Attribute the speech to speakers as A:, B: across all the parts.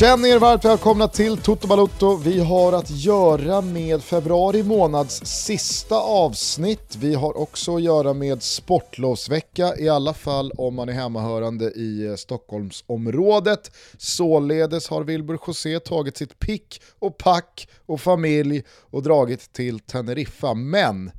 A: Känn er varmt välkomna till Toto Balotto. Vi har att göra med februari månads sista avsnitt. Vi har också att göra med sportlovsvecka, i alla fall om man är hemmahörande i eh, Stockholmsområdet. Således har Wilbur José tagit sitt pick och pack och familj och dragit till Teneriffa. Men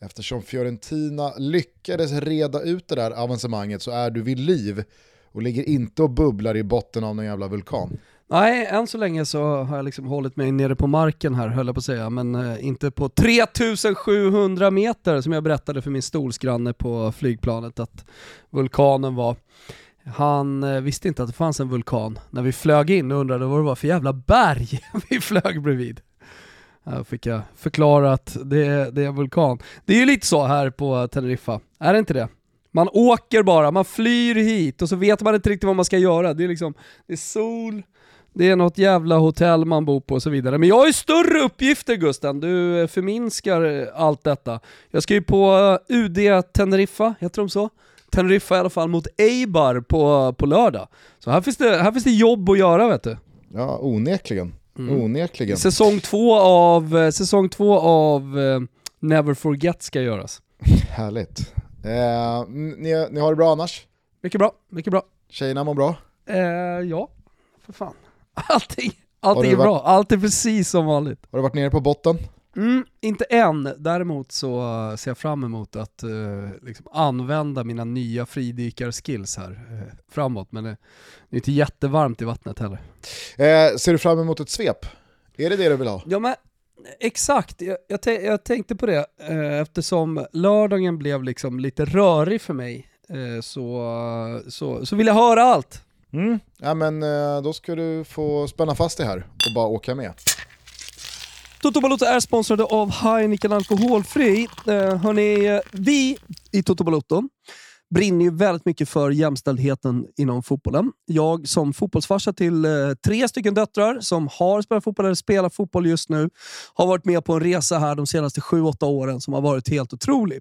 A: eftersom Fiorentina lyckades reda ut det där avancemanget så är du vid liv och ligger inte och bubblar i botten av någon jävla vulkan.
B: Nej, än så länge så har jag liksom hållit mig nere på marken här höll jag på att säga, men eh, inte på 3700 meter som jag berättade för min stolsgranne på flygplanet att vulkanen var. Han eh, visste inte att det fanns en vulkan när vi flög in och undrade vad det var för jävla berg vi flög bredvid. Här fick jag förklara att det, det är en vulkan. Det är ju lite så här på Teneriffa, är det inte det? Man åker bara, man flyr hit och så vet man inte riktigt vad man ska göra. Det är liksom, det är sol, det är något jävla hotell man bor på och så vidare. Men jag har ju större uppgifter Gusten, du förminskar allt detta. Jag ska ju på UD Teneriffa, heter de så? Teneriffa i alla fall mot Eibar på, på lördag. Så här finns, det, här finns det jobb att göra vet du.
A: Ja, onekligen. Mm. Onekligen.
B: Säsong två av, säsong två av Never Forget ska göras.
A: Härligt. Eh, ni, ni har det bra annars?
B: Mycket bra, mycket bra.
A: Tjejerna mår bra?
B: Eh, ja, för fan. Allting, allting är varit, bra, allt är precis som vanligt.
A: Har du varit nere på botten?
B: Mm, inte än, däremot så ser jag fram emot att uh, liksom använda mina nya fridykarskills här uh, framåt, men det, det är inte jättevarmt i vattnet heller.
A: Eh, ser du fram emot ett svep? Är det det du vill ha?
B: Ja men exakt, jag, jag, jag tänkte på det eh, eftersom lördagen blev liksom lite rörig för mig eh, så, så, så vill jag höra allt.
A: Mm. Ja men eh, då ska du få spänna fast dig här och bara åka med.
B: Toto Balotto är sponsrade av Heineken Alkoholfri. Eh, hörni, eh, vi i Toto Balotto brinner ju väldigt mycket för jämställdheten inom fotbollen. Jag som fotbollsfarsa till eh, tre stycken döttrar som har spelat fotboll eller spelar fotboll just nu har varit med på en resa här de senaste sju åtta åren som har varit helt otrolig.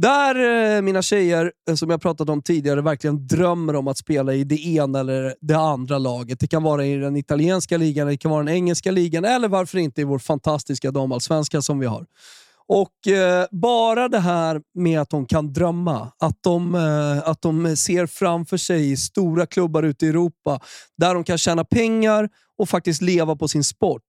B: Där eh, mina tjejer, eh, som jag pratat om tidigare, verkligen drömmer om att spela i det ena eller det andra laget. Det kan vara i den italienska ligan, det kan vara den engelska ligan eller varför inte i vår fantastiska damallsvenska som vi har. Och eh, Bara det här med att de kan drömma, att de, eh, att de ser framför sig stora klubbar ute i Europa där de kan tjäna pengar och faktiskt leva på sin sport.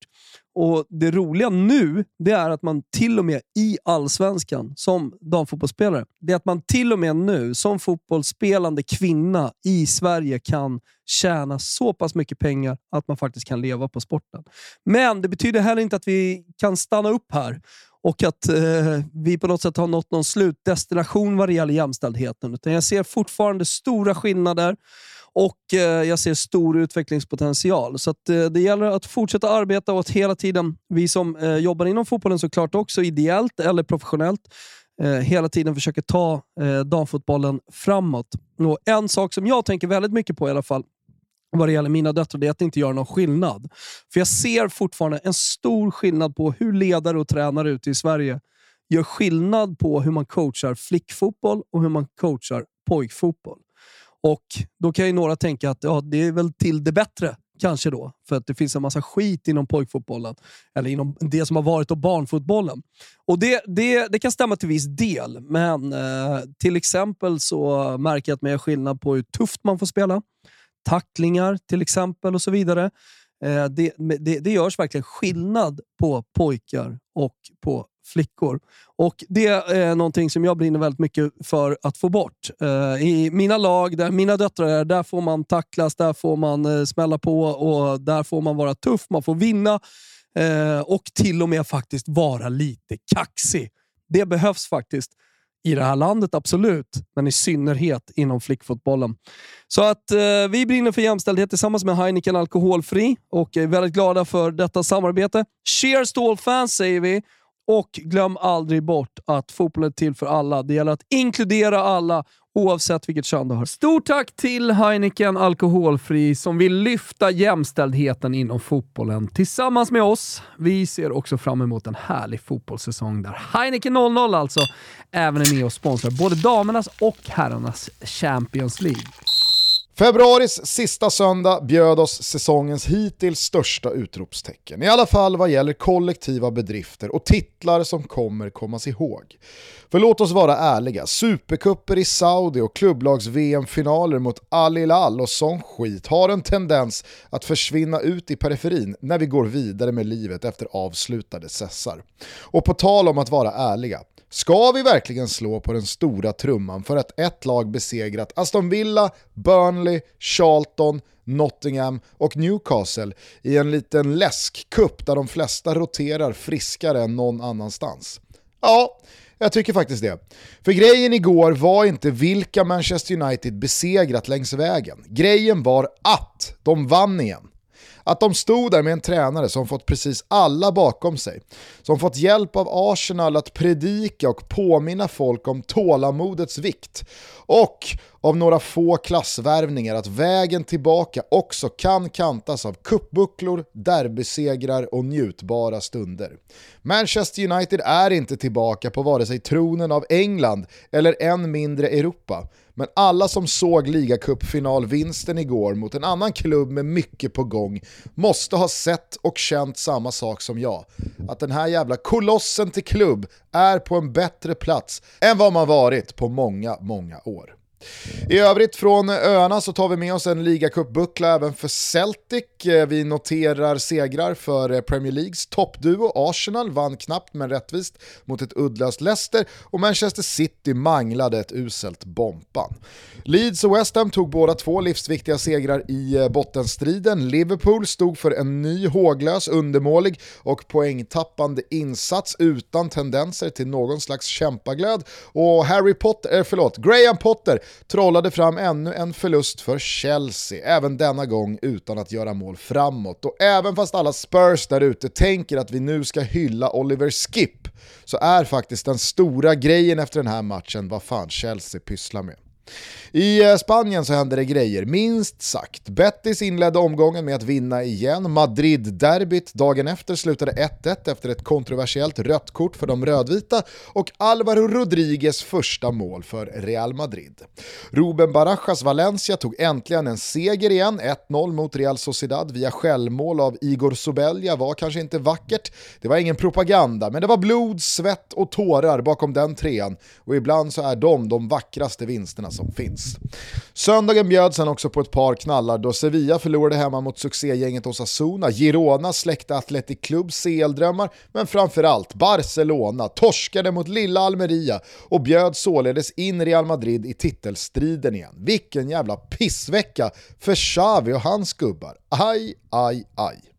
B: Och Det roliga nu det är att man till och med i allsvenskan som damfotbollsspelare, det är att man till och med nu som fotbollsspelande kvinna i Sverige kan tjäna så pass mycket pengar att man faktiskt kan leva på sporten. Men det betyder heller inte att vi kan stanna upp här och att eh, vi på något sätt har nått någon slutdestination vad det gäller jämställdheten. Utan jag ser fortfarande stora skillnader och eh, jag ser stor utvecklingspotential. Så att, eh, det gäller att fortsätta arbeta och att hela tiden, vi som eh, jobbar inom fotbollen såklart också, ideellt eller professionellt, hela tiden försöker ta damfotbollen framåt. Och en sak som jag tänker väldigt mycket på i alla fall, vad det gäller mina döttrar, det är att det inte gör någon skillnad. För jag ser fortfarande en stor skillnad på hur ledare och tränare ute i Sverige gör skillnad på hur man coachar flickfotboll och hur man coachar pojkfotboll. Och Då kan ju några tänka att ja, det är väl till det bättre, kanske då. För att det finns en massa skit inom pojkfotbollen, eller inom det som har varit och barnfotbollen. Och det, det, det kan stämma till viss del, men eh, till exempel så märker jag att man gör skillnad på hur tufft man får spela tacklingar till exempel och så vidare. Eh, det, det, det görs verkligen skillnad på pojkar och på flickor. Och Det är någonting som jag brinner väldigt mycket för att få bort. Eh, I mina lag, där mina döttrar är, där får man tacklas, där får man eh, smälla på och där får man vara tuff, man får vinna eh, och till och med faktiskt vara lite kaxig. Det behövs faktiskt i det här landet, absolut. Men i synnerhet inom flickfotbollen. Så att eh, vi brinner för jämställdhet tillsammans med Heineken Alkoholfri och är väldigt glada för detta samarbete. Cheers to all fans säger vi. Och glöm aldrig bort att fotbollen är till för alla. Det gäller att inkludera alla oavsett vilket kön du har. Stort tack till Heineken Alkoholfri som vill lyfta jämställdheten inom fotbollen tillsammans med oss. Vi ser också fram emot en härlig fotbollssäsong där Heineken 00 alltså även är med och sponsrar både damernas och herrarnas Champions League.
A: Februaris sista söndag bjöd oss säsongens hittills största utropstecken. I alla fall vad gäller kollektiva bedrifter och titlar som kommer kommas ihåg. För låt oss vara ärliga, supercuper i Saudi och klubblags-VM-finaler mot Al Hilal och sån skit har en tendens att försvinna ut i periferin när vi går vidare med livet efter avslutade sessar. Och på tal om att vara ärliga, Ska vi verkligen slå på den stora trumman för att ett lag besegrat Aston Villa, Burnley, Charlton, Nottingham och Newcastle i en liten läskkupp där de flesta roterar friskare än någon annanstans? Ja, jag tycker faktiskt det. För grejen igår var inte vilka Manchester United besegrat längs vägen. Grejen var att de vann igen. Att de stod där med en tränare som fått precis alla bakom sig, som fått hjälp av Arsenal att predika och påminna folk om tålamodets vikt och av några få klassvärvningar att vägen tillbaka också kan kantas av kuppbucklor, derbysegrar och njutbara stunder. Manchester United är inte tillbaka på vare sig tronen av England eller än mindre Europa. Men alla som såg ligacupfinalvinsten igår mot en annan klubb med mycket på gång måste ha sett och känt samma sak som jag. Att den här jävla kolossen till klubb är på en bättre plats än vad man varit på många, många år. I övrigt från öarna så tar vi med oss en ligacupbuckla även för Celtic. Eh, vi noterar segrar för eh, Premier Leagues toppduo. Arsenal vann knappt men rättvist mot ett uddlöst Leicester och Manchester City manglade ett uselt Bompan. Leeds och West Ham tog båda två livsviktiga segrar i eh, bottenstriden. Liverpool stod för en ny håglös, undermålig och poängtappande insats utan tendenser till någon slags kämpaglöd. Och Harry Potter, eh, förlåt, Graham Potter trollade fram ännu en förlust för Chelsea, även denna gång utan att göra mål framåt. Och även fast alla Spurs där ute tänker att vi nu ska hylla Oliver Skip, så är faktiskt den stora grejen efter den här matchen vad fan Chelsea pysslar med. I eh, Spanien så hände det grejer, minst sagt. Betis inledde omgången med att vinna igen. Madrid-derbyt dagen efter slutade 1-1 efter ett kontroversiellt rött kort för de rödvita och Alvaro Rodriguez första mål för Real Madrid. Ruben Barajas Valencia tog äntligen en seger igen. 1-0 mot Real Sociedad via självmål av Igor Sobelja var kanske inte vackert. Det var ingen propaganda, men det var blod, svett och tårar bakom den trean och ibland så är de de vackraste vinsterna som finns. Söndagen bjöd sen också på ett par knallar då Sevilla förlorade hemma mot succégänget Osasuna, Girona släckte Athletic Clubs CL-drömmar, men framförallt Barcelona torskade mot lilla Almeria och bjöd således in Real Madrid i titelstriden igen. Vilken jävla pissvecka för Xavi och hans gubbar. Aj, aj, aj.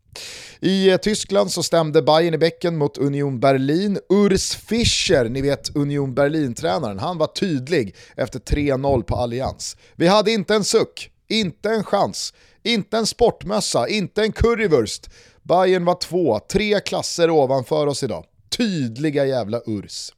A: I eh, Tyskland så stämde Bayern i bäcken mot Union Berlin. Urs Fischer, ni vet Union Berlin-tränaren, han var tydlig efter 3-0 på Allians. Vi hade inte en suck, inte en chans, inte en sportmössa, inte en currywurst. Bayern var två, tre klasser ovanför oss idag. Tydliga jävla Urs.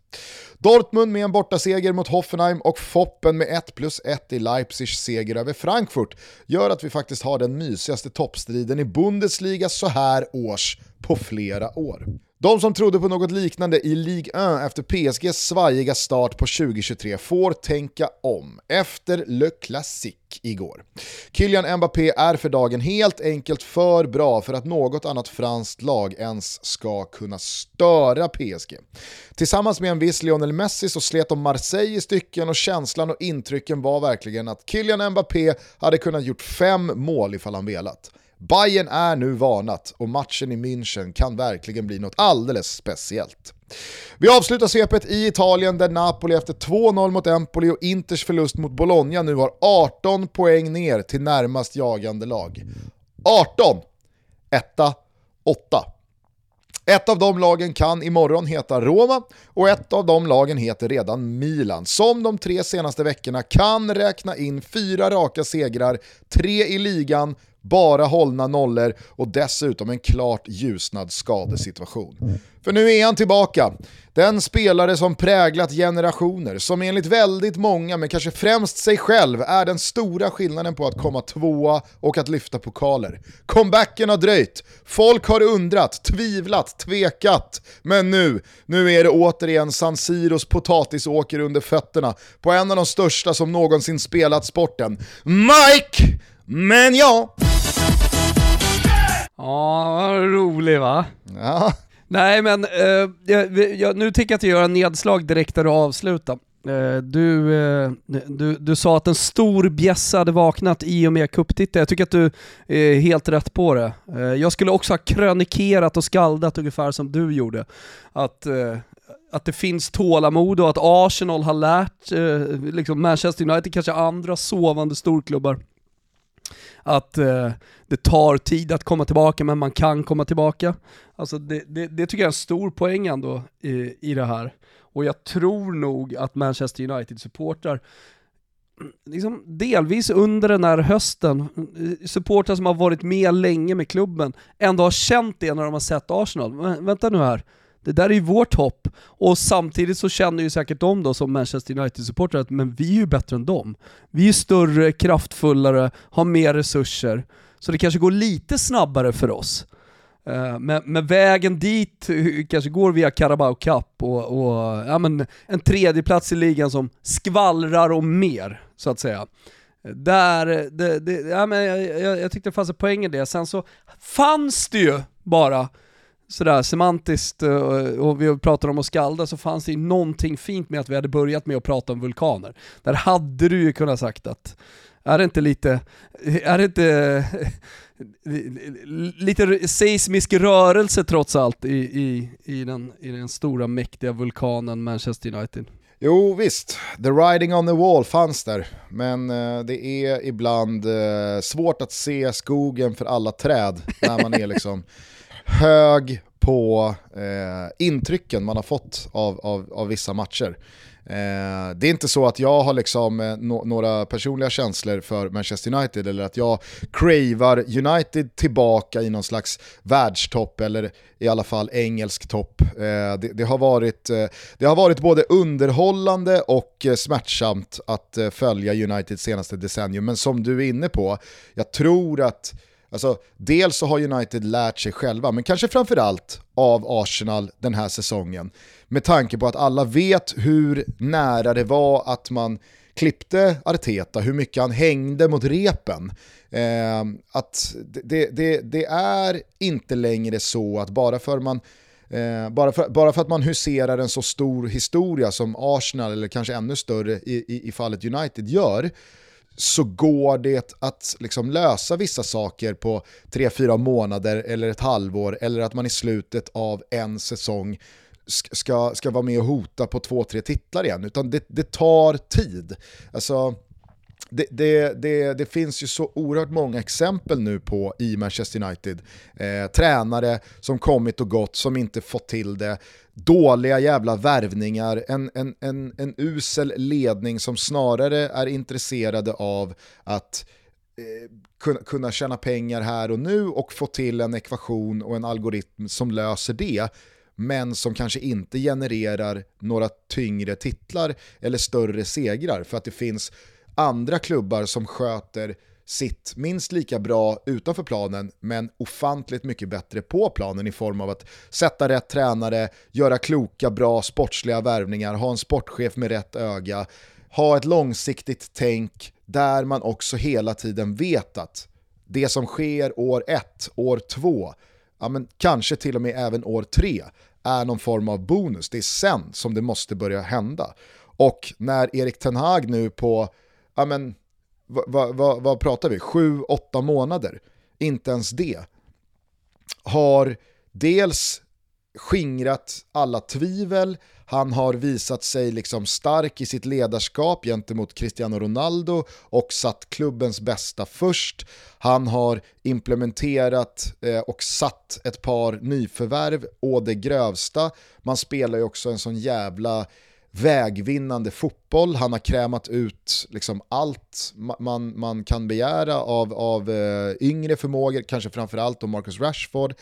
A: Dortmund med en bortaseger mot Hoffenheim och Foppen med 1 plus 1 i Leipzigs seger över Frankfurt gör att vi faktiskt har den mysigaste toppstriden i Bundesliga så här års på flera år. De som trodde på något liknande i Ligue 1 efter PSGs svajiga start på 2023 får tänka om efter Le Classique igår. Kylian Mbappé är för dagen helt enkelt för bra för att något annat franskt lag ens ska kunna störa PSG. Tillsammans med en viss Lionel Messi så slet de Marseille i stycken och känslan och intrycken var verkligen att Kylian Mbappé hade kunnat gjort fem mål ifall han velat. Bayern är nu varnat och matchen i München kan verkligen bli något alldeles speciellt. Vi avslutar svepet i Italien där Napoli efter 2-0 mot Empoli och Inters förlust mot Bologna nu har 18 poäng ner till närmast jagande lag. 18! Etta, 8. Ett av de lagen kan imorgon heta Roma och ett av de lagen heter redan Milan som de tre senaste veckorna kan räkna in fyra raka segrar, tre i ligan bara hållna nollor och dessutom en klart ljusnad skadesituation. För nu är han tillbaka. Den spelare som präglat generationer, som enligt väldigt många, men kanske främst sig själv, är den stora skillnaden på att komma tvåa och att lyfta pokaler. Comebacken har dröjt, folk har undrat, tvivlat, tvekat, men nu, nu är det återigen San Siros potatisåker under fötterna på en av de största som någonsin spelat sporten. Mike! Men ja!
B: Ja, rolig va?
A: Ja.
B: Nej men, eh, jag, jag, nu tänker jag inte göra nedslag direkt där du avslutar. Eh, du, eh, du, du sa att en stor bjässe hade vaknat i och med cuptiteln. Jag tycker att du är helt rätt på det. Eh, jag skulle också ha krönikerat och skaldat ungefär som du gjorde. Att, eh, att det finns tålamod och att Arsenal har lärt eh, liksom Manchester United, kanske andra sovande storklubbar, att eh, det tar tid att komma tillbaka men man kan komma tillbaka. Alltså det, det, det tycker jag är en stor poäng ändå i, i det här. Och jag tror nog att Manchester United-supportrar liksom delvis under den här hösten, supportrar som har varit med länge med klubben, ändå har känt det när de har sett Arsenal. Men, vänta nu här, det där är ju vårt hopp. Och samtidigt så känner ju säkert de då som Manchester United-supportrar att men vi är ju bättre än dem. Vi är större, kraftfullare, har mer resurser. Så det kanske går lite snabbare för oss. Eh, men, men, vägen dit kanske går via Carabao Cup och, och ja, men en tredjeplats i ligan som skvallrar om mer, så att säga. Där, det, det, ja, men jag, jag, jag tyckte det fanns en poäng i det. Sen så fanns det ju bara sådär semantiskt eh, och vi pratar om att skalda så fanns det ju någonting fint med att vi hade börjat med att prata om vulkaner. Där hade du ju kunnat sagt att, är det inte lite, är det inte lite seismisk rörelse trots allt i, i, i, den, i den stora mäktiga vulkanen Manchester United?
A: Jo visst, the riding on the wall fanns där, men eh, det är ibland eh, svårt att se skogen för alla träd när man är liksom hög på eh, intrycken man har fått av, av, av vissa matcher. Eh, det är inte så att jag har liksom, eh, no några personliga känslor för Manchester United eller att jag cravar United tillbaka i någon slags världstopp eller i alla fall engelsk topp. Eh, det, det, har varit, eh, det har varit både underhållande och eh, smärtsamt att eh, följa United senaste decennium, men som du är inne på, jag tror att Alltså, dels så har United lärt sig själva, men kanske framförallt av Arsenal den här säsongen. Med tanke på att alla vet hur nära det var att man klippte Arteta, hur mycket han hängde mot repen. Eh, att det, det, det, är inte längre så att bara för, man, eh, bara, för, bara för att man huserar en så stor historia som Arsenal, eller kanske ännu större i, i, i fallet United gör, så går det att liksom lösa vissa saker på 3-4 månader eller ett halvår eller att man i slutet av en säsong ska, ska vara med och hota på 2-3 titlar igen, utan det, det tar tid. Alltså, det, det, det, det, finns ju så oerhört många exempel nu på i Manchester United. Eh, tränare som kommit och gått, som inte fått till det. Dåliga jävla värvningar, en, en, en, en usel ledning som snarare är intresserade av att eh, kunna, kunna tjäna pengar här och nu och få till en ekvation och en algoritm som löser det men som kanske inte genererar några tyngre titlar eller större segrar för att det finns andra klubbar som sköter sitt minst lika bra utanför planen men ofantligt mycket bättre på planen i form av att sätta rätt tränare, göra kloka, bra sportsliga värvningar, ha en sportchef med rätt öga, ha ett långsiktigt tänk där man också hela tiden vet att det som sker år ett, år två, ja men kanske till och med även år tre är någon form av bonus. Det är sen som det måste börja hända. Och när Erik Ten Hag nu på ja men, vad, vad, vad pratar vi, sju, åtta månader, inte ens det, har dels skingrat alla tvivel, han har visat sig liksom stark i sitt ledarskap gentemot Cristiano Ronaldo och satt klubbens bästa först. Han har implementerat eh, och satt ett par nyförvärv å det grövsta. Man spelar ju också en sån jävla vägvinnande fotboll. Han har krämat ut liksom allt man, man kan begära av, av uh, yngre förmågor, kanske framförallt då Marcus Rashford.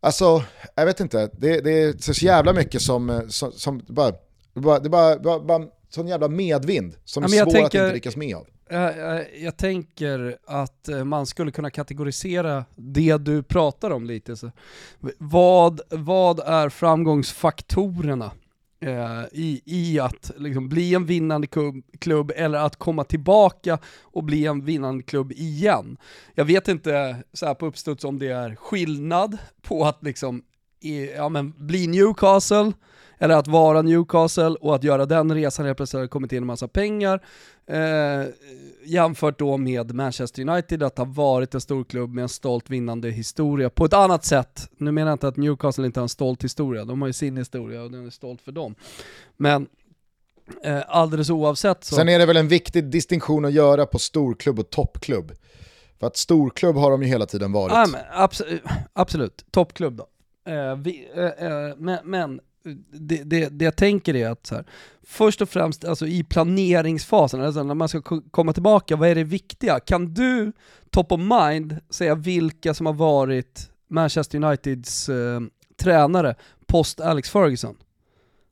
A: Alltså, jag vet inte, det, det är så jävla mycket som, eh, som, som bara, bara, det bara, bara, bara sån jävla medvind som ja, är svår tänker, att inte lyckas med av.
B: Jag, jag, jag, tänker att eh, man skulle kunna kategorisera det du pratar om lite. Så. Vad, vad är framgångsfaktorerna eh, i, i att liksom, bli en vinnande klubb, klubb, eller att komma tillbaka och bli en vinnande klubb igen? Jag vet inte så här på uppstuds om det är skillnad på att liksom, i, ja, men, bli Newcastle, eller att vara Newcastle och att göra den resan helt plötsligt har kommit in en massa pengar. Eh, jämfört då med Manchester United, att ha varit en stor klubb med en stolt vinnande historia på ett annat sätt. Nu menar jag inte att Newcastle inte har en stolt historia, de har ju sin historia och den är stolt för dem. Men eh, alldeles oavsett så...
A: Sen är det väl en viktig distinktion att göra på storklubb och toppklubb. För att storklubb har de ju hela tiden varit.
B: Ja, men, abs absolut, toppklubb då. Eh, vi, eh, eh, men, men det, det, det jag tänker är att så här, först och främst alltså i planeringsfasen, alltså när man ska komma tillbaka, vad är det viktiga? Kan du, top of mind, säga vilka som har varit Manchester Uniteds eh, tränare post Alex Ferguson?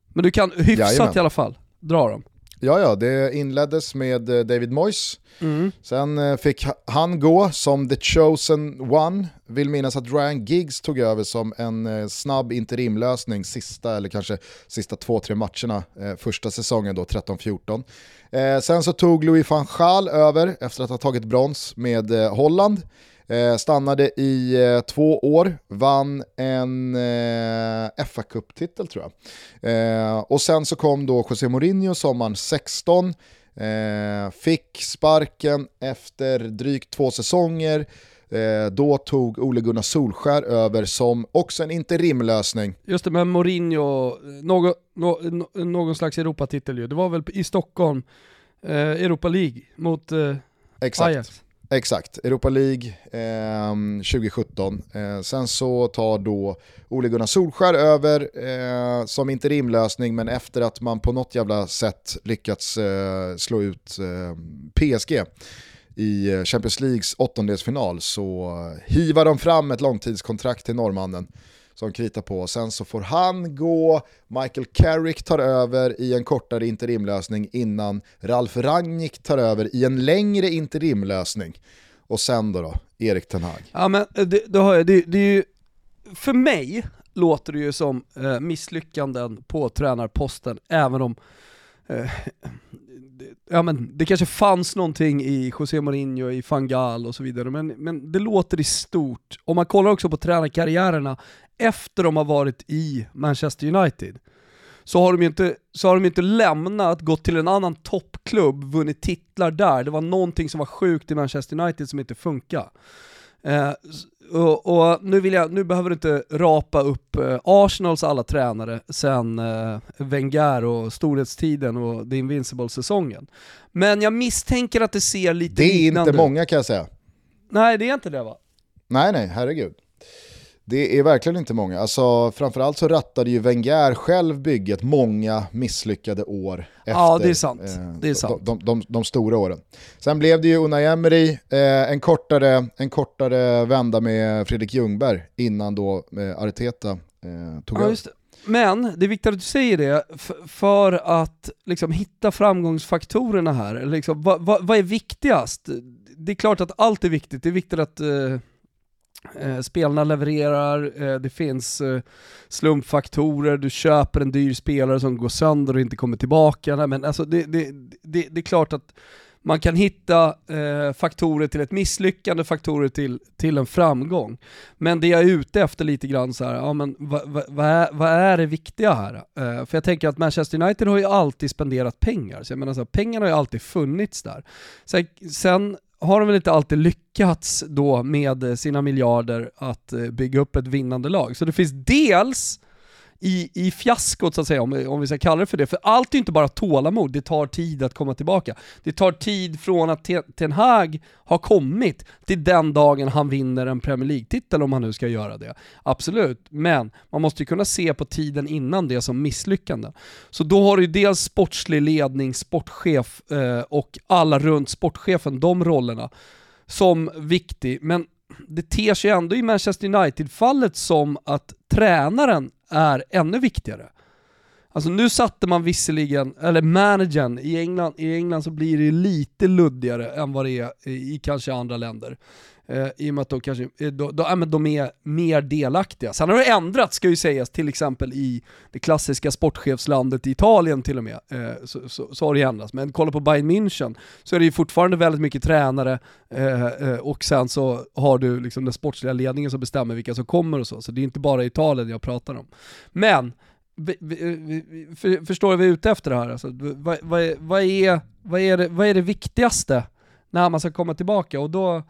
B: Men du kan hyfsat Jajamän. i alla fall dra dem.
A: Ja, ja, det inleddes med eh, David Moyes. Mm. Sen eh, fick han gå som the chosen one. Vill minnas att Ryan Giggs tog över som en eh, snabb interimlösning sista, eller kanske sista två, tre matcherna första säsongen då, 13-14. Sen så tog Louis van Gaal över efter att ha tagit brons med Holland. Eh, stannade i eh, två år, vann en eh, fa Cup-titel tror jag. Eh, och sen så kom då José Mourinho sommaren 16, eh, fick sparken efter drygt två säsonger, eh, då tog Ole Gunnar Solskär över som också en interimlösning.
B: Just det, men Mourinho, någon, no, någon slags Europatitel ju. Det var väl i Stockholm, Europa League mot Exakt. Ajax.
A: Exakt, Europa League eh, 2017. Eh, sen så tar då Ole Gunnar Solskär över eh, som interimlösning men efter att man på något jävla sätt lyckats eh, slå ut eh, PSG i eh, Champions Leagues åttondelsfinal så hivar de fram ett långtidskontrakt till norrmannen som kritar på. Sen så får han gå, Michael Carrick tar över i en kortare interimlösning innan Ralf Rangnick tar över i en längre interimlösning. Och sen då, då Erik Ten Hag.
B: Ja men eh, det, det, har jag, det, det är ju, för mig låter det ju som eh, misslyckanden på tränarposten, även om eh, ja men det kanske fanns någonting i José Mourinho, i Fangal och så vidare, men, men det låter i stort. Om man kollar också på tränarkarriärerna efter de har varit i Manchester United, så har de ju inte, så har de inte lämnat, gått till en annan toppklubb, vunnit titlar där. Det var någonting som var sjukt i Manchester United som inte funkar. Eh, och, och, nu, vill jag, nu behöver du inte rapa upp eh, Arsenals alla tränare sen eh, Wenger och storhetstiden och The Invincible-säsongen. Men jag misstänker att det ser lite
A: Det är liknande. inte många kan jag säga.
B: Nej, det är inte det va?
A: Nej, nej, herregud. Det är verkligen inte många. Alltså, framförallt så rattade ju Wenger själv bygget många misslyckade år efter
B: ja, det är sant. Eh, det är sant.
A: De, de, de, stora åren. Sen blev det ju Unai Emery, eh, en, kortare, en kortare vända med Fredrik Ljungberg innan då eh, Arteta tog ja, över.
B: Men det är viktigt att du säger det, för att liksom hitta framgångsfaktorerna här. Liksom, vad, vad, vad, är viktigast? Det är klart att allt är viktigt, det är viktigt att eh, Eh, spelarna levererar, eh, det finns eh, slumpfaktorer, du köper en dyr spelare som går sönder och inte kommer tillbaka. Nej, men alltså det, det, det, det är klart att man kan hitta eh, faktorer till ett misslyckande, faktorer till, till en framgång. Men det jag är ute efter lite grann så här, ja men vad va, va är, va är det viktiga här? Eh, för jag tänker att Manchester United har ju alltid spenderat pengar, så jag menar så här, pengarna har ju alltid funnits där. Sen, sen har de väl inte alltid lyckats då med sina miljarder att eh, bygga upp ett vinnande lag. Så det finns dels i, i fiaskot så att säga, om, om vi ska kalla det för det. För allt är inte bara tålamod, det tar tid att komma tillbaka. Det tar tid från att Ten Hag har kommit till den dagen han vinner en Premier League-titel om han nu ska göra det. Absolut, men man måste ju kunna se på tiden innan det som misslyckande. Så då har du ju dels sportslig ledning, sportchef eh, och alla runt sportchefen, de rollerna som viktig, men det ter sig ändå i Manchester United-fallet som att tränaren är ännu viktigare. Alltså nu satte man visserligen, eller managern, i England, i England så blir det lite luddigare än vad det är i kanske andra länder. Eh, I och med att de, kanske, eh, då, då, ja, men de är mer delaktiga. Sen har det ändrats ska ju sägas, till exempel i det klassiska sportchefslandet i Italien till och med, eh, så, så, så, har det ändrats. Men kolla på Bayern München så är det ju fortfarande väldigt mycket tränare eh, eh, och sen så har du liksom den sportsliga ledningen som bestämmer vilka som kommer och så. Så det är inte bara Italien jag pratar om. Men vi, vi, eh, vi, för, förstår du vad vi är ute efter det här? Alltså, vad, vad, vad, är, vad, är det, vad är det viktigaste när man ska komma tillbaka? Och då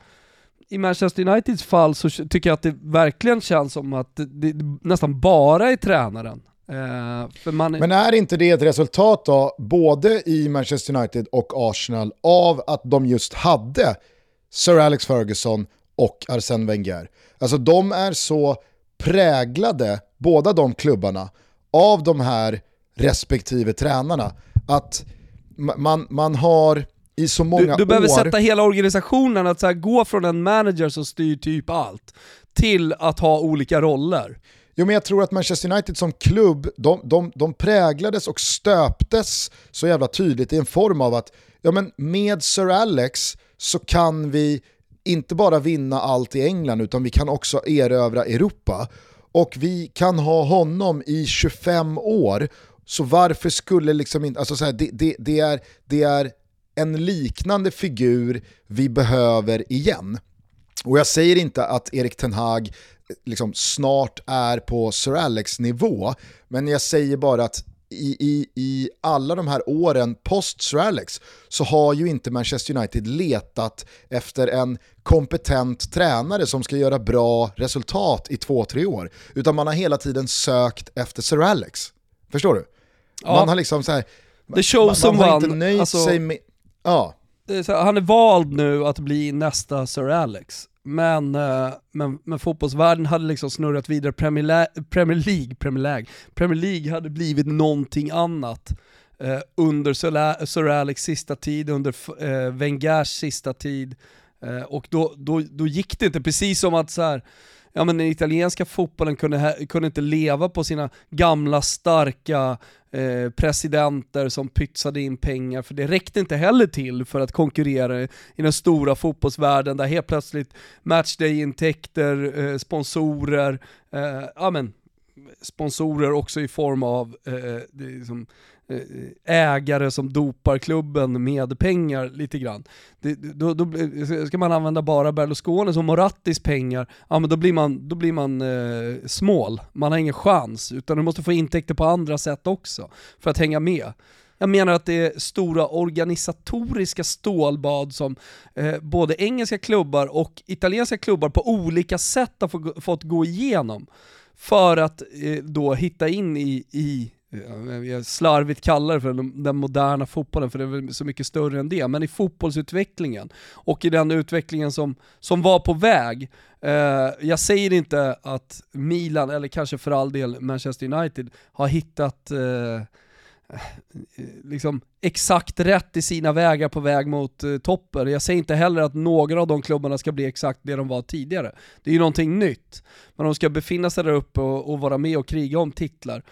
B: i Manchester Uniteds fall så tycker jag att det verkligen känns som att det, det nästan bara är tränaren.
A: Eh, man... Men är inte det ett resultat då, både i Manchester United och Arsenal, av att de just hade Sir Alex Ferguson och Arsène Wenger? Alltså de är så präglade, båda de klubbarna, av de här respektive tränarna, att man, man har i så många
B: du, du behöver
A: år...
B: sätta hela organisationen att så här, gå från en manager som styr typ allt, till att ha olika roller.
A: Jo men jag tror att Manchester United som klubb, de, de, de präglades och stöptes så jävla tydligt i en form av att ja, men med Sir Alex så kan vi inte bara vinna allt i England utan vi kan också erövra Europa. Och vi kan ha honom i 25 år, så varför skulle liksom inte, alltså så här, det, det, det, är, det är en liknande figur vi behöver igen. Och jag säger inte att Erik Ten Hag liksom snart är på Sir Alex nivå, men jag säger bara att i, i, i alla de här åren post Sir Alex så har ju inte Manchester United letat efter en kompetent tränare som ska göra bra resultat i två, tre år. Utan man har hela tiden sökt efter Sir Alex. Förstår du?
B: Ja.
A: Man har liksom så här,
B: The show
A: man, man har inte nöjt
B: alltså,
A: sig med... Ja.
B: Han är vald nu att bli nästa Sir Alex. Men, eh, men, men fotbollsvärlden hade liksom snurrat vidare, Premier, La Premier League, Premier League, Premier League hade blivit någonting annat eh, under Sir, Sir Alex sista tid, under eh, Wengers sista tid. Eh, och då, då, då gick det inte, precis som att så här, ja men den italienska fotbollen kunde, kunde inte leva på sina gamla starka eh, presidenter som pytsade in pengar, för det räckte inte heller till för att konkurrera i den stora fotbollsvärlden där helt plötsligt matchday-intäkter, eh, sponsorer, eh, ja men sponsorer också i form av eh, liksom, Eh, Eh, ägare som dopar klubben med pengar lite grann. Det, då, då, ska man använda bara Berlusconis och Morattis pengar, ja men då blir man, då blir man eh, smål. Man har ingen chans, utan du måste få intäkter på andra sätt också för att hänga med. Jag menar att det är stora organisatoriska stålbad som eh, både engelska klubbar och italienska klubbar på olika sätt har fått gå igenom för att eh, då hitta in i, i jag slarvigt kallar det för den moderna fotbollen, för det är väl så mycket större än det, men i fotbollsutvecklingen och i den utvecklingen som, som var på väg. Eh, jag säger inte att Milan, eller kanske för all del Manchester United, har hittat eh, liksom exakt rätt i sina vägar på väg mot eh, toppen. Jag säger inte heller att några av de klubbarna ska bli exakt det de var tidigare. Det är ju någonting nytt. Men de ska befinna sig där uppe och, och vara med och kriga om titlar.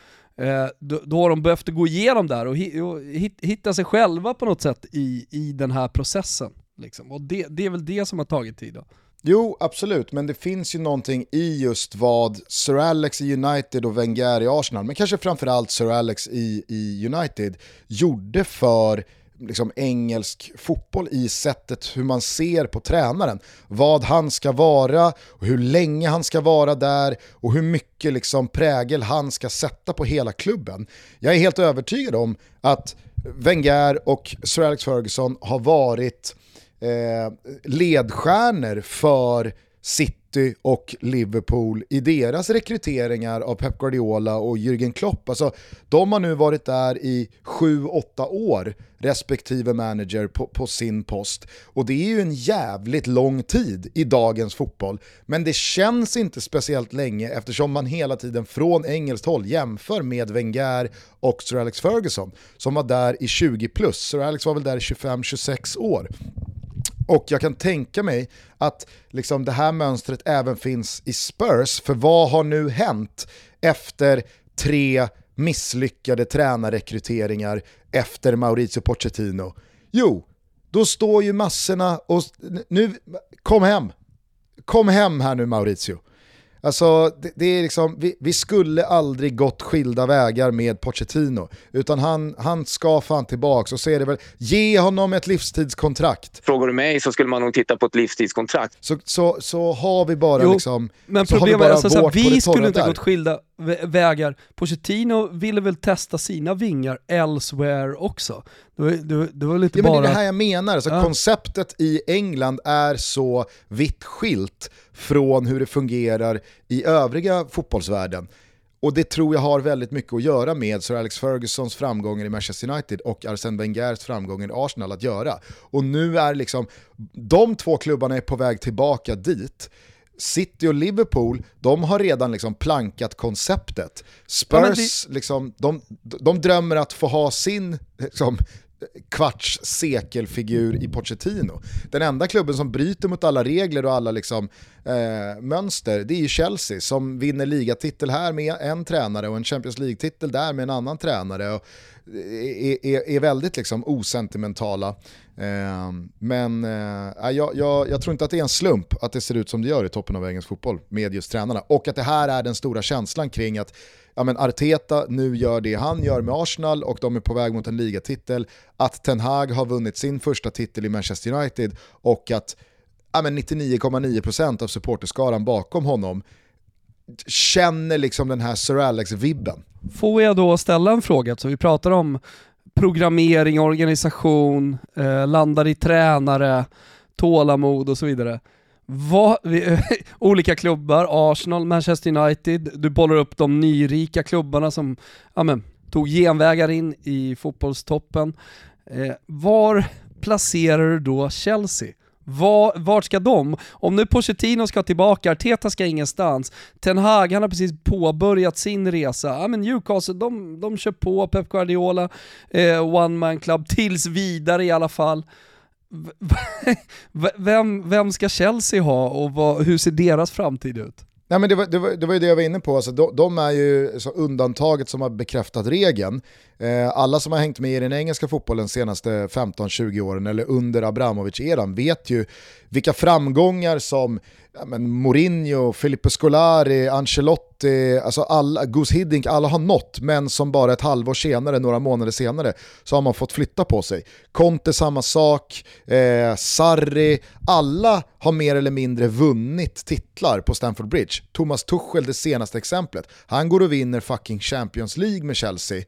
B: Eh, då, då har de behövt gå igenom där och, hi, och hitta sig själva på något sätt i, i den här processen. Liksom. Och det, det är väl det som har tagit tid då.
A: Jo, absolut, men det finns ju någonting i just vad Sir Alex i United och Wenger i Arsenal, men kanske framförallt Sir Alex i, i United, gjorde för liksom, engelsk fotboll i sättet hur man ser på tränaren. Vad han ska vara, och hur länge han ska vara där och hur mycket liksom, prägel han ska sätta på hela klubben. Jag är helt övertygad om att Wenger och Sir Alex Ferguson har varit eh, ledstjärnor för City och Liverpool i deras rekryteringar av Pep Guardiola och Jürgen Klopp. Alltså, de har nu varit där i 7-8 år respektive manager på, på, sin post. Och det är ju en jävligt lång tid i dagens fotboll. Men det känns inte speciellt länge eftersom man hela tiden från engelskt håll jämför med Wenger och Sir Alex Ferguson som var där i 20 plus. Sir Alex var väl där i 25-26 år. Och jag kan tänka mig att liksom det här mönstret även finns i Spurs, för vad har nu hänt efter tre misslyckade tränarrekryteringar efter Maurizio Pochettino? Jo, då står ju massorna och nu, kom hem, kom hem här nu Maurizio. Alltså, det, det, är liksom, vi, vi, skulle aldrig gått skilda vägar med Pochettino, utan han, han ska fan tillbaka och så är det väl, ge honom ett livstidskontrakt.
C: Frågar du mig så skulle man nog titta på ett livstidskontrakt.
A: Så, så, så har vi bara jo, liksom,
B: men problemet är alltså, att vi skulle inte där. gått skilda vägar. Pochettino ville väl testa sina vingar elsewhere också. Det var, det, det var lite
A: ja,
B: bara...
A: Men det är det här jag menar, alltså, ja. konceptet i England är så vitt skilt från hur det fungerar i övriga fotbollsvärlden. Och det tror jag har väldigt mycket att göra med Sir Alex Fergusons framgångar i Manchester United och Arsene Wengers framgångar i Arsenal att göra. Och nu är liksom, de två klubbarna är på väg tillbaka dit. City och Liverpool, de har redan liksom plankat konceptet. Spurs, ja, det... liksom, de, de drömmer att få ha sin liksom, kvarts sekelfigur i Pochettino. Den enda klubben som bryter mot alla regler och alla liksom, eh, mönster, det är ju Chelsea som vinner ligatitel här med en tränare och en Champions League-titel där med en annan tränare. Och är, är, är väldigt liksom osentimentala. Ehm, men eh, jag, jag, jag, tror inte att det är en slump att det ser ut som det gör i toppen av engelsk fotboll med just tränarna. Och att det här är den stora känslan kring att ja, men Arteta nu gör det han gör med Arsenal och de är på väg mot en ligatitel. Att Ten Hag har vunnit sin första titel i Manchester United och att 99,9% av supporterskaran bakom honom känner liksom den här Sir Alex-vibben.
B: Får jag då ställa en fråga? Så vi pratar om programmering, organisation, eh, landar i tränare, tålamod och så vidare. Va, vi, olika klubbar, Arsenal, Manchester United, du bollar upp de nyrika klubbarna som amen, tog genvägar in i fotbollstoppen. Eh, var placerar du då Chelsea? Var, vart ska de? Om nu Pochettino ska tillbaka, Arteta ska ingenstans, Ten Hag han har precis påbörjat sin resa, ja men Newcastle de, de kör på, Pep Guardiola, eh, One Man Club, tills vidare i alla fall. vem, vem ska Chelsea ha och vad, hur ser deras framtid ut?
A: Nej, men det, var, det, var, det var ju det jag var inne på, alltså, de, de är ju så undantaget som har bekräftat regeln. Eh, alla som har hängt med i den engelska fotbollen de senaste 15-20 åren, eller under Abramovic-eran, vet ju vilka framgångar som ja, men Mourinho, Filippo Scolari, Ancelotti, alltså alla, Gus Hiddink, alla har nått, men som bara ett halvår senare, några månader senare, så har man fått flytta på sig. Conte samma sak, eh, Sarri, alla har mer eller mindre vunnit titlar på Stamford Bridge. Thomas Tuchel, det senaste exemplet, han går och vinner fucking Champions League med Chelsea,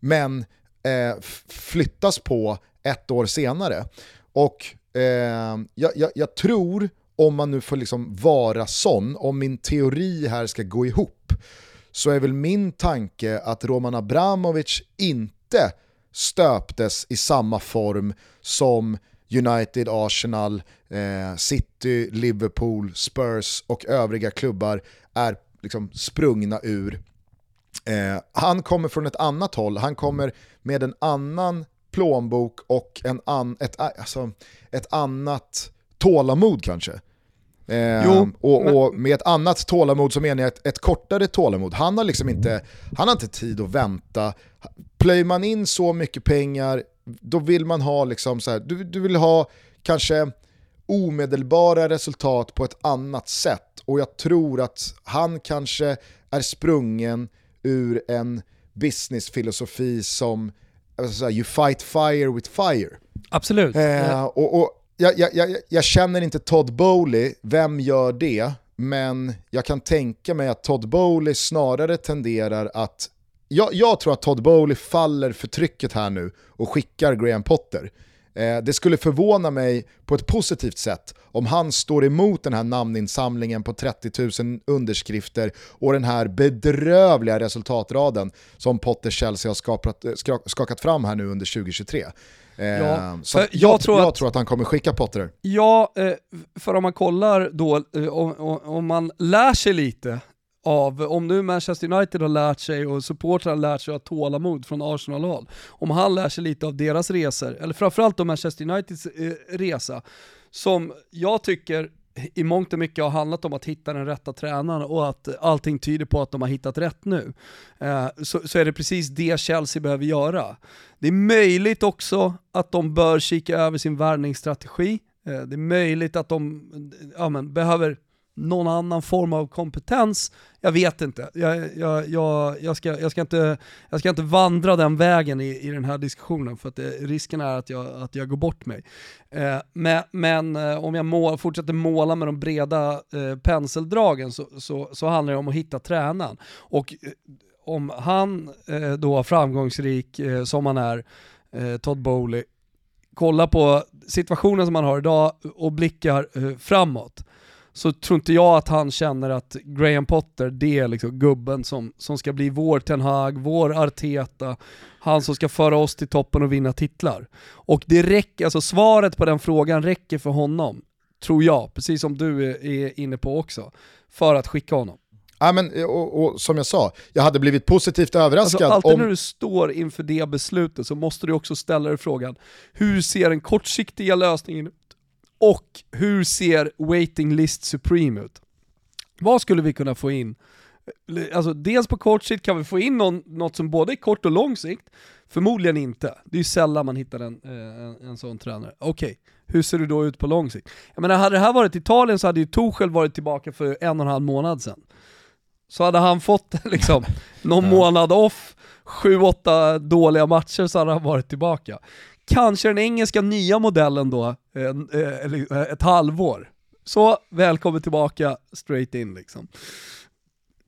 A: men eh, flyttas på ett år senare. Och eh, jag, jag, jag tror om man nu får liksom vara sån, om min teori här ska gå ihop, så är väl min tanke att Roman Abramovic inte stöptes i samma form som United, Arsenal, eh, City, Liverpool, Spurs och övriga klubbar är liksom sprungna ur. Eh, han kommer från ett annat håll, han kommer med en annan plånbok och en an, ett, alltså, ett annat tålamod kanske. Eh, jo, och, och, med ett annat tålamod så menar jag ett, ett, kortare tålamod. Han har liksom inte, han har inte tid att vänta. Plöjer man in så mycket pengar, då vill man ha liksom så här, du, du vill ha kanske omedelbara resultat på ett annat sätt. Och jag tror att han kanske är sprungen ur en businessfilosofi som alltså, you fight fire with fire.
B: Absolut.
A: Eh, och, och jag, jag, jag, jag, känner inte Todd Bowley, vem gör det? Men jag kan tänka mig att Todd Bowley snarare tenderar att... Jag, jag tror att Todd Bowley faller för trycket här nu och skickar Graham Potter. Eh, det skulle förvåna mig på ett positivt sätt om han står emot den här namninsamlingen på 30 000 underskrifter och den här bedrövliga resultatraden som Potter Chelsea har skapat, eh, skakat fram här nu under 2023. Eh, ja, så jag, jag, tror jag att, tror att han kommer skicka Potter.
B: Ja, eh, för om man kollar då, om, om man lär sig lite av, om nu Manchester United har lärt sig och supportrarna har lärt sig att ha tålamod från Arsenal-håll, om han lär sig lite av deras resor, eller framförallt då Manchester Uniteds eh, resa, som jag tycker i mångt och mycket har handlat om att hitta den rätta tränaren och att allting tyder på att de har hittat rätt nu. Eh, så, så, är det precis det Chelsea behöver göra. Det är möjligt också att de bör kika över sin värvningsstrategi. Eh, det är möjligt att de ja, men, behöver någon annan form av kompetens, jag vet inte. Jag, jag, jag, jag, ska, jag, ska, inte, jag ska inte vandra den vägen i, i den här diskussionen för att det, risken är att jag, att jag går bort mig. Eh, men, men eh, om jag mål, fortsätter måla med de breda eh, penseldragen så, så, så, handlar det om att hitta tränaren. Och eh, om han eh, då framgångsrik eh, som han är, eh, Todd Bowley, kolla på situationen som han har idag och blickar eh, framåt så tror inte jag att han känner att Graham Potter, det är liksom gubben som, som ska bli vår Ten Hag, vår Arteta, han som ska föra oss till toppen och vinna titlar. Och det räcker, alltså svaret på den frågan räcker för honom, tror jag, precis som du är, är inne på också, för att skicka honom.
A: Ja, men, och, och, som jag sa, jag hade blivit positivt överraskad.
B: Alltså, alltid om... när du står inför det beslutet så måste du också ställa dig frågan, hur ser den kortsiktiga lösningen och hur ser Waiting List Supreme ut? Vad skulle vi kunna få in? Alltså dels på kort sikt kan vi få in någon, något som både är kort och lång sikt, förmodligen inte. Det är ju sällan man hittar en, eh, en, en sån tränare. Okej, okay. hur ser det då ut på lång sikt? Jag menar, hade det här varit Italien så hade ju Torshäll varit tillbaka för en och en halv månad sedan. Så hade han fått liksom någon månad off, sju, åtta dåliga matcher så hade han varit tillbaka kanske den engelska nya modellen då, Eh, eh, ett halvår. Så välkommen tillbaka straight in liksom.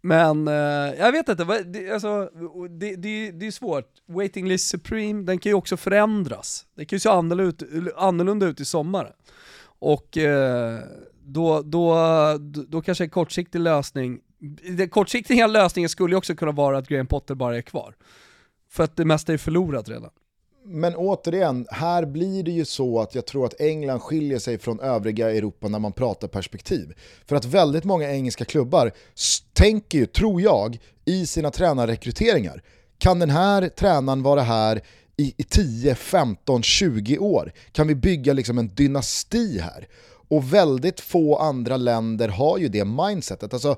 B: Men eh, jag vet inte, det, alltså, det, det, det är svårt. Waiting List Supreme, den kan ju också förändras. Det kan ju se annorlunda ut, annorlunda ut i sommar. Och eh, då, då, då kanske en kortsiktig lösning, den kortsiktiga lösningen skulle ju också kunna vara att Graham Potter bara är kvar. För att det mesta är förlorat redan
A: men återigen, här blir det ju så att jag tror att England skiljer sig från övriga Europa när man pratar perspektiv. För att väldigt många engelska klubbar tänker ju, tror jag, i sina tränarrekryteringar. Kan den här tränaren vara här i, i 10, 15, 20 år? Kan vi bygga liksom en dynasti här? Och väldigt få andra länder har ju det mindsetet. Alltså,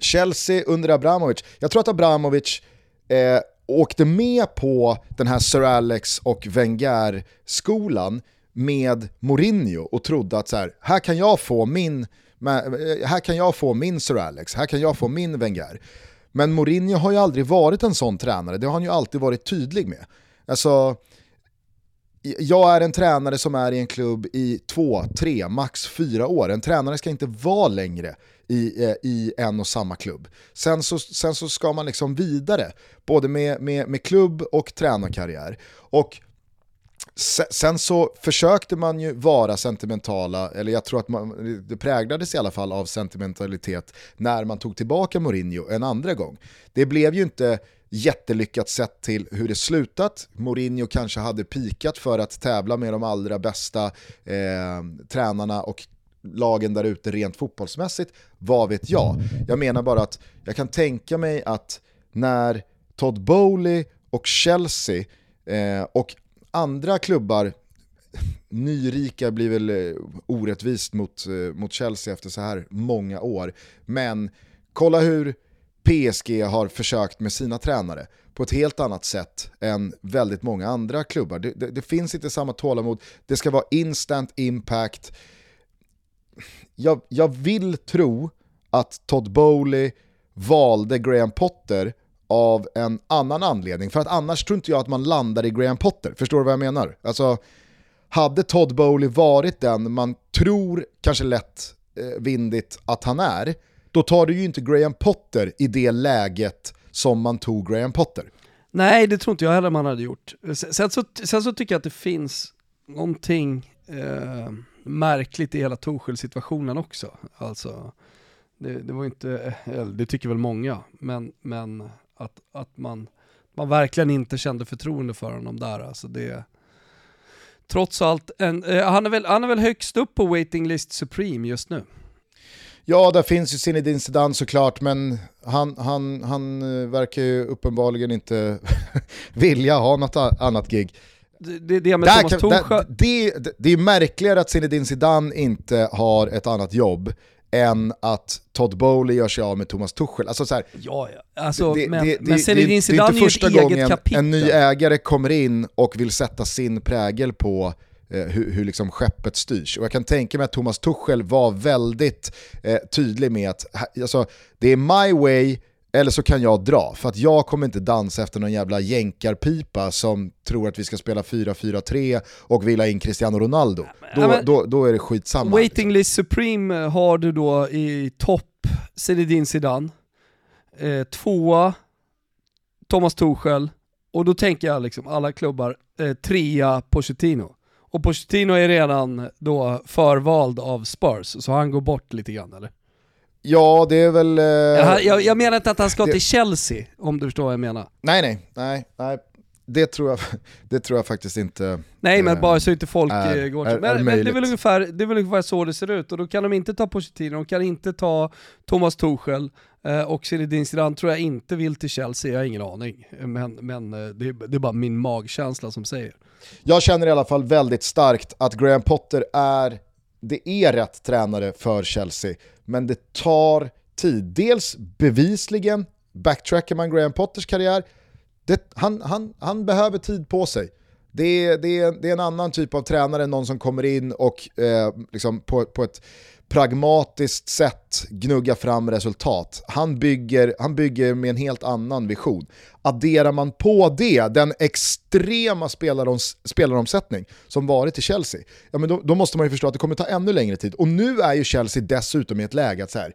A: Chelsea under Abramovic, jag tror att Abramovic eh, åkte med på den här Sir Alex och Wenger-skolan med Mourinho och trodde att så här, här kan jag få min eh, här kan jag få min Sir Alex, här kan jag få min Wenger. Men Mourinho har ju aldrig varit en sån tränare, det har han ju alltid varit tydlig med. Alltså, jag är en tränare som är i en klubb i två, tre, max fyra år. En tränare ska inte vara längre i, eh, i en och samma klubb. Sen så, sen så ska man liksom vidare, både med, med, med klubb och tränarkarriär. Och Sen så försökte man ju vara sentimentala, eller jag tror att man, det präglades i alla fall av sentimentalitet när man tog tillbaka Mourinho en andra gång. Det blev ju inte jättelyckat sett till hur det slutat. Mourinho kanske hade pikat för att tävla med de allra bästa eh, tränarna och lagen där ute rent fotbollsmässigt, vad vet jag? Jag menar bara att jag kan tänka mig att när Todd Bowley och Chelsea eh, och andra klubbar, nyrika blir väl eh, orättvist mot, eh, mot Chelsea efter så här många år, men kolla hur PSG har försökt med sina tränare på ett helt annat sätt än väldigt många andra klubbar. Det, det, det finns inte samma tålamod, det ska vara instant impact, jag, jag vill tro att Todd Bowley valde Graham Potter av en annan anledning. För att annars tror inte jag att man landar i Graham Potter. Förstår du vad jag menar? Alltså, hade Todd Bowley varit den man tror, kanske lätt eh, vindigt, att han är, då tar du ju inte Graham Potter i det läget som man tog Graham Potter.
B: Nej, det tror inte jag heller man hade gjort. Sen så, sen så tycker jag att det finns någonting eh, märkligt i hela Torshäll-situationen också. Alltså, det, det var inte, eh, det tycker väl många, men, men att, att man, man verkligen inte kände förtroende för honom där. Alltså det, trots allt, en, eh, han, är väl, han är väl högst upp på waiting list Supreme just nu.
A: Ja, där finns ju Zinedine Zidane såklart, men han, han, han eh, verkar ju uppenbarligen inte vilja ha något annat gig.
B: Det, det, det, med Thomas kan,
A: där, det, det är märkligare att Zinedine Zidane inte har ett annat jobb än att Todd Bowley gör sig av med Thomas Tuchel. Alltså så här,
B: ja, ja. Alltså, det, men, det, men Zinedine Zidane är ju ett eget kapitel.
A: en ny ägare kommer in och vill sätta sin prägel på hur, hur liksom skeppet styrs. Och jag kan tänka mig att Thomas Tuchel var väldigt eh, tydlig med att alltså, det är my way, eller så kan jag dra, för att jag kommer inte dansa efter någon jävla jänkarpipa som tror att vi ska spela 4-4-3 och vill ha in Cristiano Ronaldo. Då, ja, men, då, då är det skitsamma.
B: Waiting list supreme har du då i topp Zinedine Zidane, eh, tvåa Thomas Tuchel, och då tänker jag liksom alla klubbar, eh, trea Pochettino. Och Pochettino är redan då förvald av Spurs, så han går bort lite grann eller?
A: Ja, det är väl... Eh,
B: jag, jag, menar inte att han ska det... till Chelsea, om du förstår vad jag menar.
A: Nej, nej, nej, nej. Det tror, jag, det tror jag faktiskt inte
B: Nej men äh, bara så inte folk är, eh, går är, men, är men det, är väl ungefär, det är väl ungefär så det ser ut, och då kan de inte ta Pochettino, de kan inte ta Thomas Tuchel, eh, och Zinedine Zidane tror jag inte vill till Chelsea, jag har ingen aning. Men, men det, det är bara min magkänsla som säger.
A: Jag känner i alla fall väldigt starkt att Graham Potter är, det är rätt tränare för Chelsea men det tar tid. Dels bevisligen, backtrackar man Graham Potters karriär, det, han, han, han behöver tid på sig. Det är, det, är, det är en annan typ av tränare än någon som kommer in och eh, liksom på, på ett pragmatiskt sätt gnugga fram resultat. Han bygger, han bygger med en helt annan vision. Adderar man på det den extrema spelaroms, spelaromsättning som varit i Chelsea, ja, men då, då, måste man ju förstå att det kommer ta ännu längre tid. Och nu är ju Chelsea dessutom i ett läge att så här,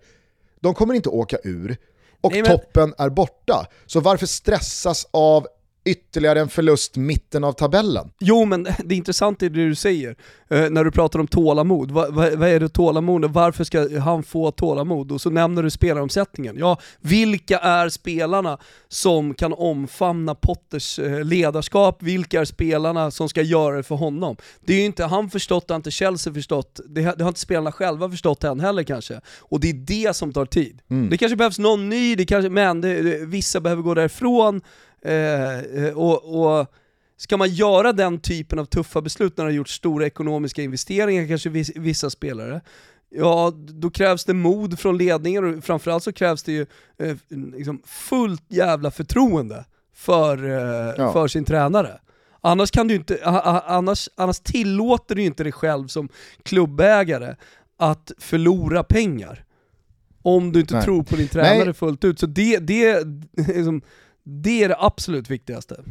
A: de kommer inte åka ur, och Nej, men... toppen är borta. Så varför stressas av ytterligare en förlust mitten av tabellen.
B: Jo men det intressanta är det du säger, eh, när du pratar om tålamod. Va, va, vad är det tålamod Varför ska han få tålamod? Och så nämner du spelaromsättningen. Ja, vilka är spelarna som kan omfamna Potters eh, ledarskap? Vilka är spelarna som ska göra det för honom? Det är ju inte han förstått, det har inte Chelsea förstått, det har, det har inte spelarna själva förstått än heller kanske. Och det är det som tar tid. Mm. Det kanske behövs någon ny, det kanske, men det, det, vissa behöver gå därifrån, Eh, eh, och, och Ska man göra den typen av tuffa beslut när man har gjort stora ekonomiska investeringar, kanske vissa spelare, ja då krävs det mod från ledningen och framförallt så krävs det ju eh, liksom fullt jävla förtroende för, eh, ja. för sin tränare. Annars, kan du inte, annars, annars tillåter du inte dig själv som klubbägare att förlora pengar. Om du inte Nej. tror på din tränare Nej. fullt ut. Så det, det, liksom, det är det absolut viktigaste.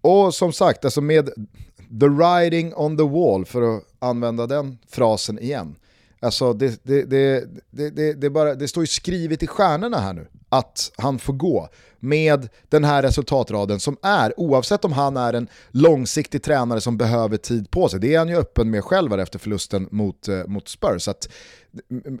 A: Och som sagt, alltså med the writing on the wall, för att använda den frasen igen. Alltså det, det, det, det, bara, det står ju skrivet i stjärnorna här nu att han får gå med den här resultatraden som är, oavsett om han är en långsiktig tränare som behöver tid på sig, det är han ju öppen med själv efter förlusten mot, eh, mot Spurs. Så att,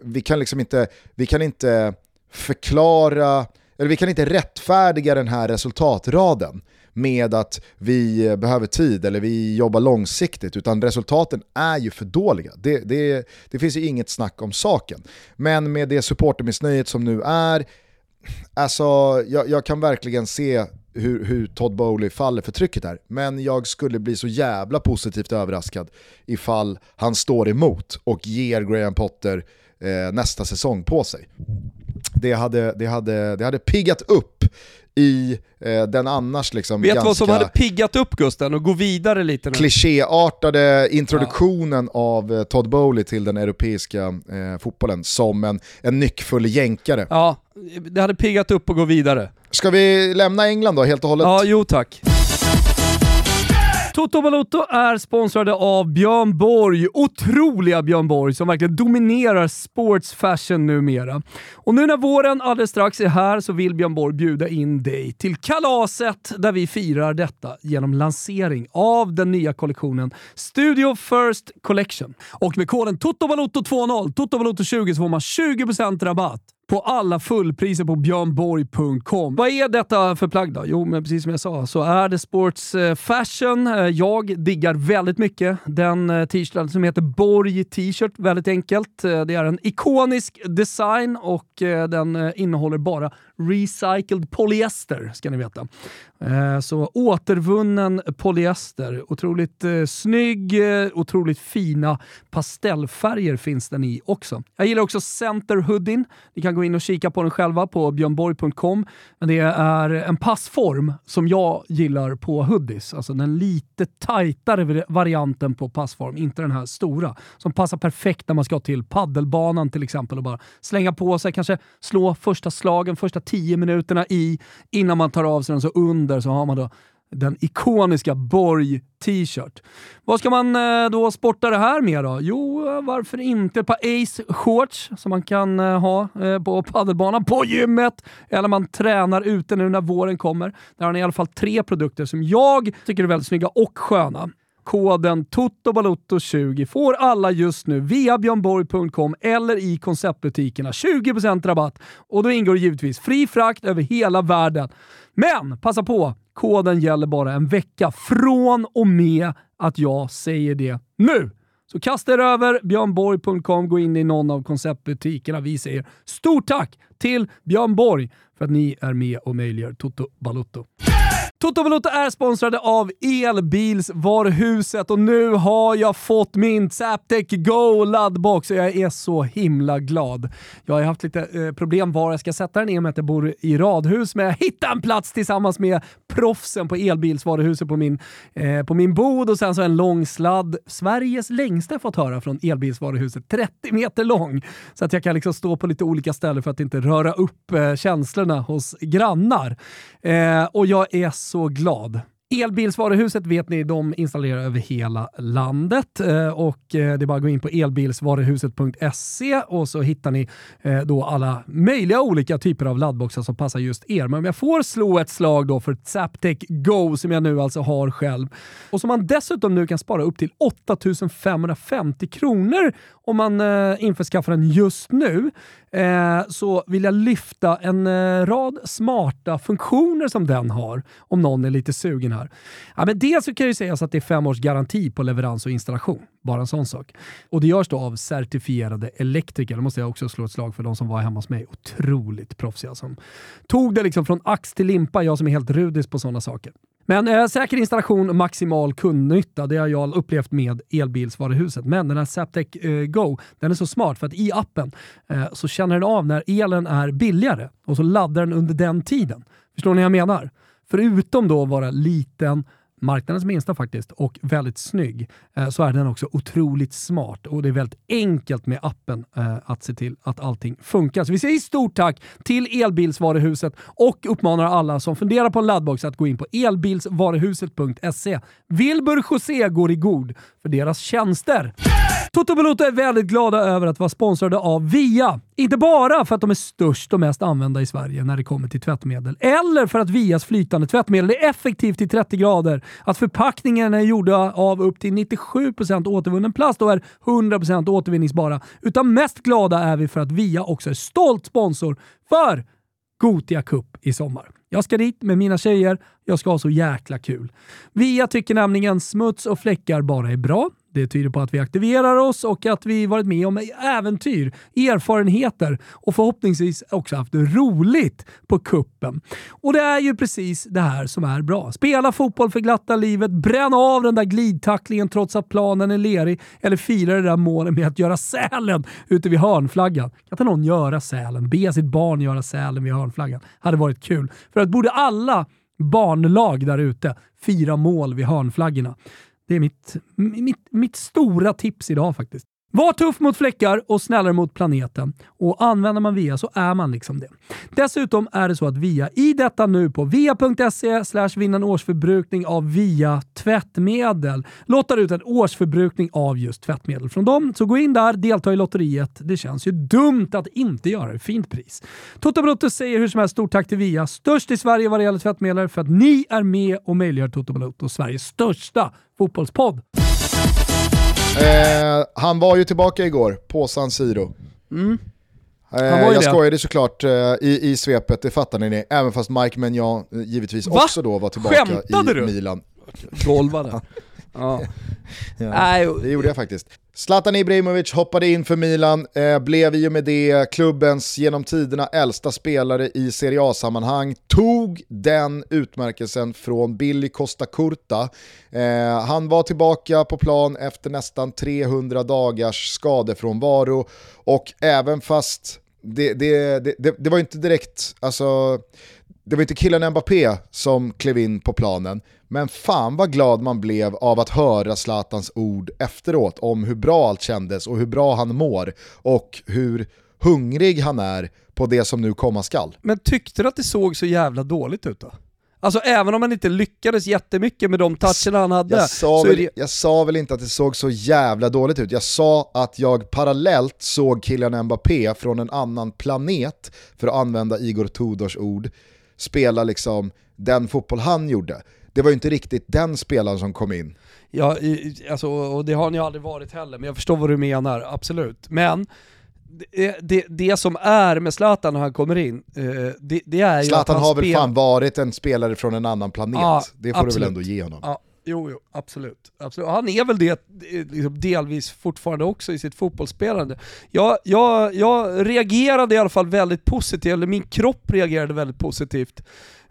A: vi kan liksom inte, vi kan inte förklara eller vi kan inte rättfärdiga den här resultatraden med att vi eh, behöver tid eller vi jobbar långsiktigt, utan resultaten är ju för dåliga. Det, det, det finns ju inget snack om saken. Men med det supportermissnöjet som nu är, alltså jag, jag kan verkligen se hur, hur, Todd Bowley faller för trycket här. Men jag skulle bli så jävla positivt överraskad ifall han står emot och ger Graham Potter eh, nästa säsong på sig det hade, det hade, det hade piggat upp i eh, den annars liksom
B: Vet du vad som hade piggat upp Gusten och gå vidare lite nu?
A: Klichéartade introduktionen ja. av eh, Todd Bowley till den europeiska eh, fotbollen som en, en nyckfull jänkare.
B: Ja, det hade piggat upp och gå vidare.
A: Ska vi lämna England då helt och hållet?
B: Ja, jo tack. Toto Balotto är sponsrade av Björn Borg. Otroliga Björn Borg som verkligen dominerar sports fashion numera. Och nu när våren alldeles strax är här så vill Björn Borg bjuda in dig till kalaset där vi firar detta genom lansering av den nya kollektionen Studio First Collection. Och med koden TOTOBALOTTO20, TOTOBALOTTO20 så får man 20% rabatt på alla fullpriser på björnborg.com. Vad är detta för plagg då? Jo, men precis som jag sa så är det sports eh, fashion. Eh, jag diggar väldigt mycket den eh, t-shirten som heter Borg t-shirt. Väldigt enkelt. Det är en ikonisk design och den innehåller bara recycled polyester, ska ni veta. Så återvunnen polyester. Otroligt snygg, otroligt fina pastellfärger finns den i också. Jag gillar också center Hoodin. Ni kan gå Gå in och kika på den själva på björnborg.com. Det är en passform som jag gillar på hoodies. Alltså den lite tajtare varianten på passform, inte den här stora. Som passar perfekt när man ska till paddelbanan till exempel och bara slänga på sig, kanske slå första slagen, första tio minuterna i innan man tar av sig den. Så under så har man då den ikoniska Borg t-shirt. Vad ska man eh, då sporta det här med då? Jo, eh, varför inte ett par Ace shorts som man kan eh, ha på paddelbanan, på gymmet, eller man tränar ute nu när våren kommer. Där har ni i alla fall tre produkter som jag tycker är väldigt snygga och sköna. Koden TOTOBALOTTO20 får alla just nu via björnborg.com eller i konceptbutikerna 20% rabatt och då ingår givetvis fri frakt över hela världen. Men passa på! Koden gäller bara en vecka från och med att jag säger det nu. Så kasta er över björnborg.com, gå in i någon av konceptbutikerna. Vi säger stort tack till Björn Borg för att ni är med och möjliggör Toto Balutto. Toto Valuta är sponsrade av Elbilsvaruhuset och nu har jag fått min Zaptec Go laddbox och jag är så himla glad. Jag har haft lite eh, problem var jag ska sätta den i och med att jag bor i radhus, men jag hittade en plats tillsammans med proffsen på Elbilsvaruhuset på min, eh, på min bod och sen så en lång sladd. Sveriges längsta fått höra från Elbilsvaruhuset, 30 meter lång. Så att jag kan liksom stå på lite olika ställen för att inte röra upp eh, känslorna hos grannar. Eh, och jag är så glad. Elbilsvaruhuset vet ni, de installerar över hela landet eh, och eh, det är bara att gå in på elbilsvaruhuset.se och så hittar ni eh, då alla möjliga olika typer av laddboxar som passar just er. Men om jag får slå ett slag då för Zaptec Go som jag nu alltså har själv och som man dessutom nu kan spara upp till 8550 kronor om man eh, införskaffar den just nu Eh, så vill jag lyfta en eh, rad smarta funktioner som den har om någon är lite sugen här. Ja, men dels så kan ju sägas att det är fem års garanti på leverans och installation. Bara en sån sak. Och det görs då av certifierade elektriker. Det måste jag också slå ett slag för de som var hemma hos mig. Otroligt proffsiga som tog det liksom från ax till limpa. Jag som är helt rudis på sådana saker. Men eh, säker installation maximal kundnytta, det har jag upplevt med elbilsvaruhuset. Men den här Zaptec eh, Go, den är så smart för att i appen eh, så känner den av när elen är billigare och så laddar den under den tiden. Förstår ni vad jag menar? Förutom då att vara liten, marknadens minsta faktiskt, och väldigt snygg, eh, så är den också otroligt smart och det är väldigt enkelt med appen eh, att se till att allting funkar. Så vi säger stort tack till Elbilsvaruhuset och uppmanar alla som funderar på en laddbox att gå in på elbilsvaruhuset.se. Wilbur José går i god för deras tjänster. Toto Balotto är väldigt glada över att vara sponsrade av Via. Inte bara för att de är störst och mest använda i Sverige när det kommer till tvättmedel, eller för att Vias flytande tvättmedel är effektivt i 30 grader, att förpackningarna är gjorda av upp till 97% återvunnen plast och är 100% återvinningsbara. Utan mest glada är vi för att Via också är stolt sponsor för Gotia Cup i sommar. Jag ska dit med mina tjejer, jag ska ha så jäkla kul. Via tycker nämligen smuts och fläckar bara är bra. Det tyder på att vi aktiverar oss och att vi varit med om äventyr, erfarenheter och förhoppningsvis också haft roligt på kuppen. Och det är ju precis det här som är bra. Spela fotboll för glatta livet, bränna av den där glidtacklingen trots att planen är lerig eller fira det där målet med att göra sälen ute vid hörnflaggan. Kan inte någon göra sälen? Be sitt barn göra sälen vid hörnflaggan. Hade varit kul. För att borde alla barnlag där ute fira mål vid hörnflaggorna. Det är mitt, mitt, mitt stora tips idag faktiskt.
D: Var tuff mot fläckar och snällare mot planeten. Och använder man VIA så är man liksom det. Dessutom är det så att VIA i detta nu på via.se slash vinna en årsförbrukning av VIA tvättmedel lottar ut en årsförbrukning av just tvättmedel från dem. Så gå in där, delta i lotteriet. Det känns ju dumt att inte göra det. Fint pris. Toto Balotto säger hur som helst stort tack till VIA, störst i Sverige vad det gäller tvättmedel, för att ni är med och möjliggör Toto Balotto, Sveriges största fotbollspodd.
A: Eh, han var ju tillbaka igår på San Siro.
D: Mm.
A: Eh, jag
D: det.
A: skojade såklart eh, i, i svepet, det fattar ni, även fast Mike Maignan eh, givetvis
D: Va?
A: också då var tillbaka
D: Skämtade
A: i
D: du?
A: Milan.
B: Golvade. Ja.
A: Ja, det gjorde jag faktiskt. Zlatan Ibrahimovic hoppade in för Milan, eh, blev i och med det klubbens genom tiderna äldsta spelare i Serie A-sammanhang, tog den utmärkelsen från Billy Costa Curta. Eh, han var tillbaka på plan efter nästan 300 dagars skadefrånvaro och även fast det, det, det, det, det var inte direkt, alltså, det var inte killen Mbappé som klev in på planen, men fan vad glad man blev av att höra Zlatans ord efteråt om hur bra allt kändes och hur bra han mår och hur hungrig han är på det som nu komma skall.
B: Men tyckte du att det såg så jävla dåligt ut då? Alltså även om han inte lyckades jättemycket med de toucherna han hade,
A: Jag sa, väl,
B: det...
A: jag sa väl inte att det såg så jävla dåligt ut, jag sa att jag parallellt såg killen Mbappé från en annan planet, för att använda Igor Tudors ord, spela liksom den fotboll han gjorde. Det var ju inte riktigt den spelaren som kom in.
B: Ja, i- alltså, och det har han ju aldrig varit heller, men jag förstår vad du menar, absolut. Men det, det, det som är med Zlatan när han kommer in, eh, det, det är ju att
A: Zlatan
B: han
A: har väl fan varit en spelare från en annan planet,
B: Ja,
A: det får du
B: absolut.
A: väl ändå ge honom.
B: Ja, jo, jo, absolut. absolut. Han är väl det liksom, delvis fortfarande också i sitt fotbollsspelande. Jag, jag, jag reagerade i alla fall väldigt positivt, eller min kropp reagerade väldigt positivt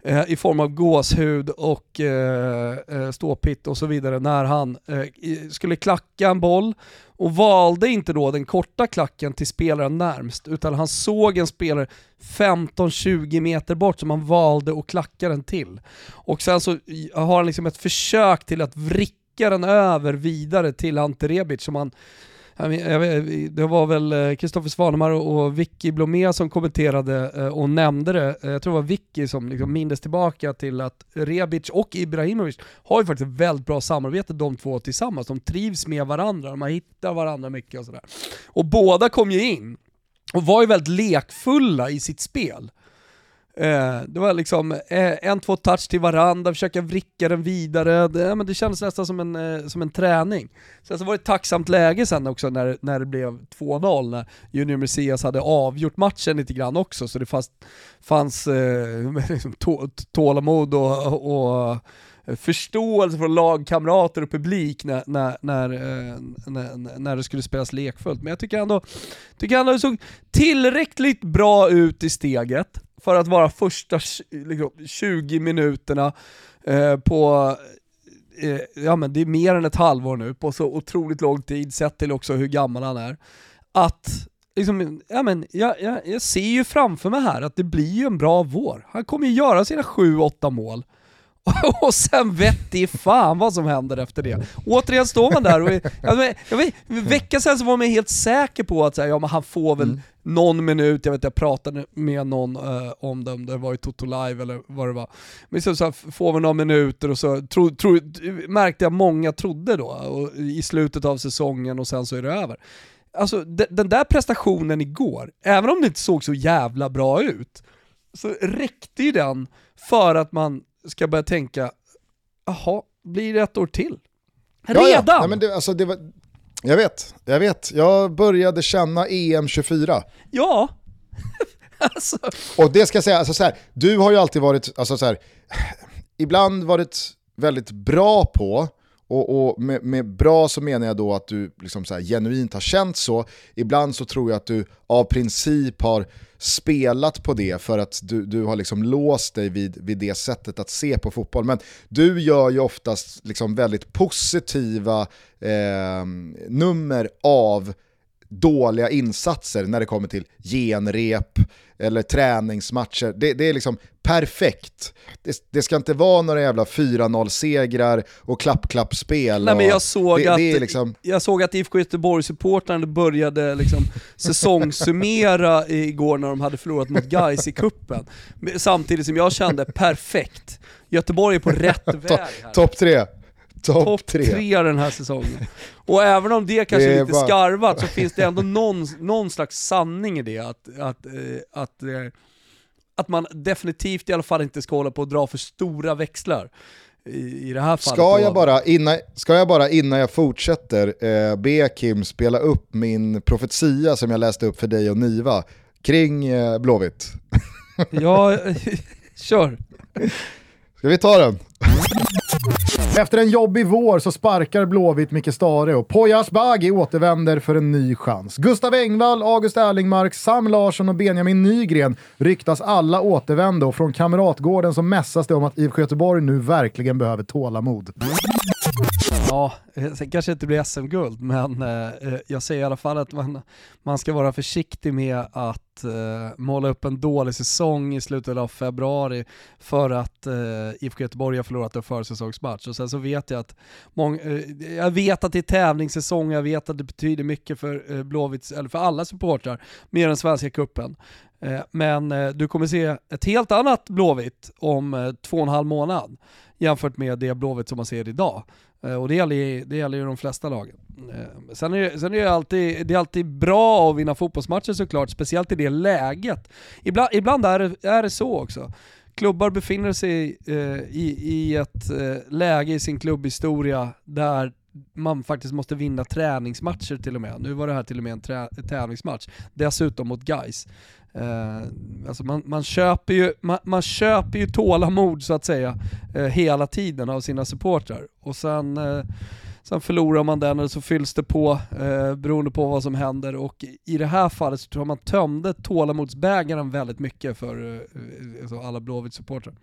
B: eh, i form av gåshud och eh, eh, ståpitt och så vidare när han eh, skulle klacka en boll och valde inte då den korta klacken till spelaren närmst utan han såg en spelare 15-20 meter bort som han valde att klacka den till. Och sen så har han liksom ett försök till att vricka den över vidare till Ante Rebic som han det var väl eh, Kristoffer Svanemar och Vicky Blomé som kommenterade eh, och nämnde det. Eh, jag tror det var Vicky som liksom mindes tillbaka till att Rebic och Ibrahimovic har ju faktiskt ett väldigt bra samarbete de två tillsammans. De trivs med varandra, de har hittat varandra mycket och sådär. Och båda kom ju in och var ju väldigt lekfulla i sitt spel. Eh, det var liksom eh, en, två touch till varandra, försöka vricka den vidare. Det, ja, men det kändes nästan som en, eh, som en träning. Sen så var det ett tacksamt läge sen också när, när det blev 2-0, när Junior Messias hade avgjort matchen lite grann också, så det fanns, fanns liksom tålamod och, och förståelse från lagkamrater och publik när, när, när, när, när det skulle spelas lekfullt. Men jag tycker ändå, tycker ändå det såg tillräckligt bra ut i steget för att vara första liksom, 20 minuterna eh, på eh, ja men det är mer än ett halvår nu, på så otroligt lång tid, sett till också hur gammal han är. Att, liksom, ja men jag, jag, jag ser ju framför mig här att det blir ju en bra vår. Han kommer ju göra sina 7-8 mål. Och sen vet i fan vad som händer efter det. Återigen står man där och, jag vet, jag vet, en vecka sedan så var man helt säker på att så här, ja, men han får väl mm någon minut, jag vet jag pratade med någon eh, om det, om det var i Toto Live eller vad det var. Men så, så här, får vi några minuter och så tro, tro, märkte jag många trodde då, och, i slutet av säsongen och sen så är det över. Alltså de, den där prestationen igår, även om det inte såg så jävla bra ut, så räckte ju den för att man ska börja tänka, jaha, blir det ett år till?
A: Ja,
B: Redan?
A: Ja. Nej, men det, alltså, det var, jag vet, jag vet. Jag började känna EM24.
B: Ja. alltså,
A: Och det ska jag säga, alltså, så här, du har ju alltid varit, alltså, så här, ibland varit väldigt bra på, och, och med, med bra så menar jag då att du liksom så här, genuint har känt så, ibland så tror jag att du av princip har spelat på det för att du, du har liksom låst dig vid, vid det sättet att se på fotboll. Men du gör ju oftast liksom väldigt positiva eh, nummer av dåliga insatser när det kommer till genrep eller träningsmatcher. Det, det är liksom perfekt. Det, det, ska inte vara några jävla 4-0-segrar och klapp-klapp-spel.
B: Nej, men jag, såg
A: det,
B: att,
A: det liksom...
B: jag såg att IFK Göteborg-supportrarna började liksom säsongssummera igår när de hade förlorat mot Gais i kuppen. Samtidigt som jag kände, perfekt. Göteborg är på rätt väg här.
A: Topp tre. Topp
B: Top
A: tre.
B: tre den här säsongen. Och även om det kanske
A: Det
B: är lite
A: bara-
B: skarvat så finns det ändå någon, någon slags sanning i det. Att, att, eh, att, eh, att man definitivt i alla fall inte ska hålla på och dra för stora växlar. I, i det här fallet.
A: Ska jag, bara, innan, ska jag bara innan jag fortsätter eh, be Kim spela upp min profetia som jag läste upp för dig och Niva kring eh, Blåvitt?
B: Ja, kör.
A: Ska vi ta den?
E: Efter en jobbig vår så sparkar Blåvitt Micke Stare och Poya Asbaghi återvänder för en ny chans. Gustav Engvall, August Erlingmark, Sam Larsson och Benjamin Nygren ryktas alla återvända och från Kamratgården så mässas det om att IFK Göteborg nu verkligen behöver tålamod.
B: Ja, eh, sen kanske inte blir SM-guld, men eh, eh, jag säger i alla fall att man, man ska vara försiktig med att eh, måla upp en dålig säsong i slutet av februari för att eh, IFK Göteborg har förlorat en försäsongsmatch. Och sen så vet jag att, mång, eh, jag vet att det är tävlingssäsong, jag vet att det betyder mycket för eh, Blåvitts, eller för alla supportrar, med den svenska kuppen. Eh, men eh, du kommer se ett helt annat Blåvitt om eh, två och en halv månad jämfört med det Blåvitt som man ser idag. Eh, och det gäller, ju- det gäller ju de flesta lagen. Eh, sen är, det, sen är det, alltid, det är alltid bra att vinna fotbollsmatcher såklart, speciellt i det läget. Ibland, ibland är, det, är det så också. Klubbar befinner sig eh, i, i ett läge i sin klubbhistoria där man faktiskt måste vinna träningsmatcher till och med. Nu var det här till och med en trä, tävlingsmatch. Dessutom mot Gais. Eh, alltså man, man, köper ju, man, man köper ju tålamod så att säga eh, hela tiden av sina supportrar. Och sen, eh, sen förlorar man den och så fylls det på eh, beroende på vad som händer. Och i det här fallet så tror jag man tömde tålamodsbägaren väldigt mycket för eh, eh alltså alla Blåvitt-supportrar.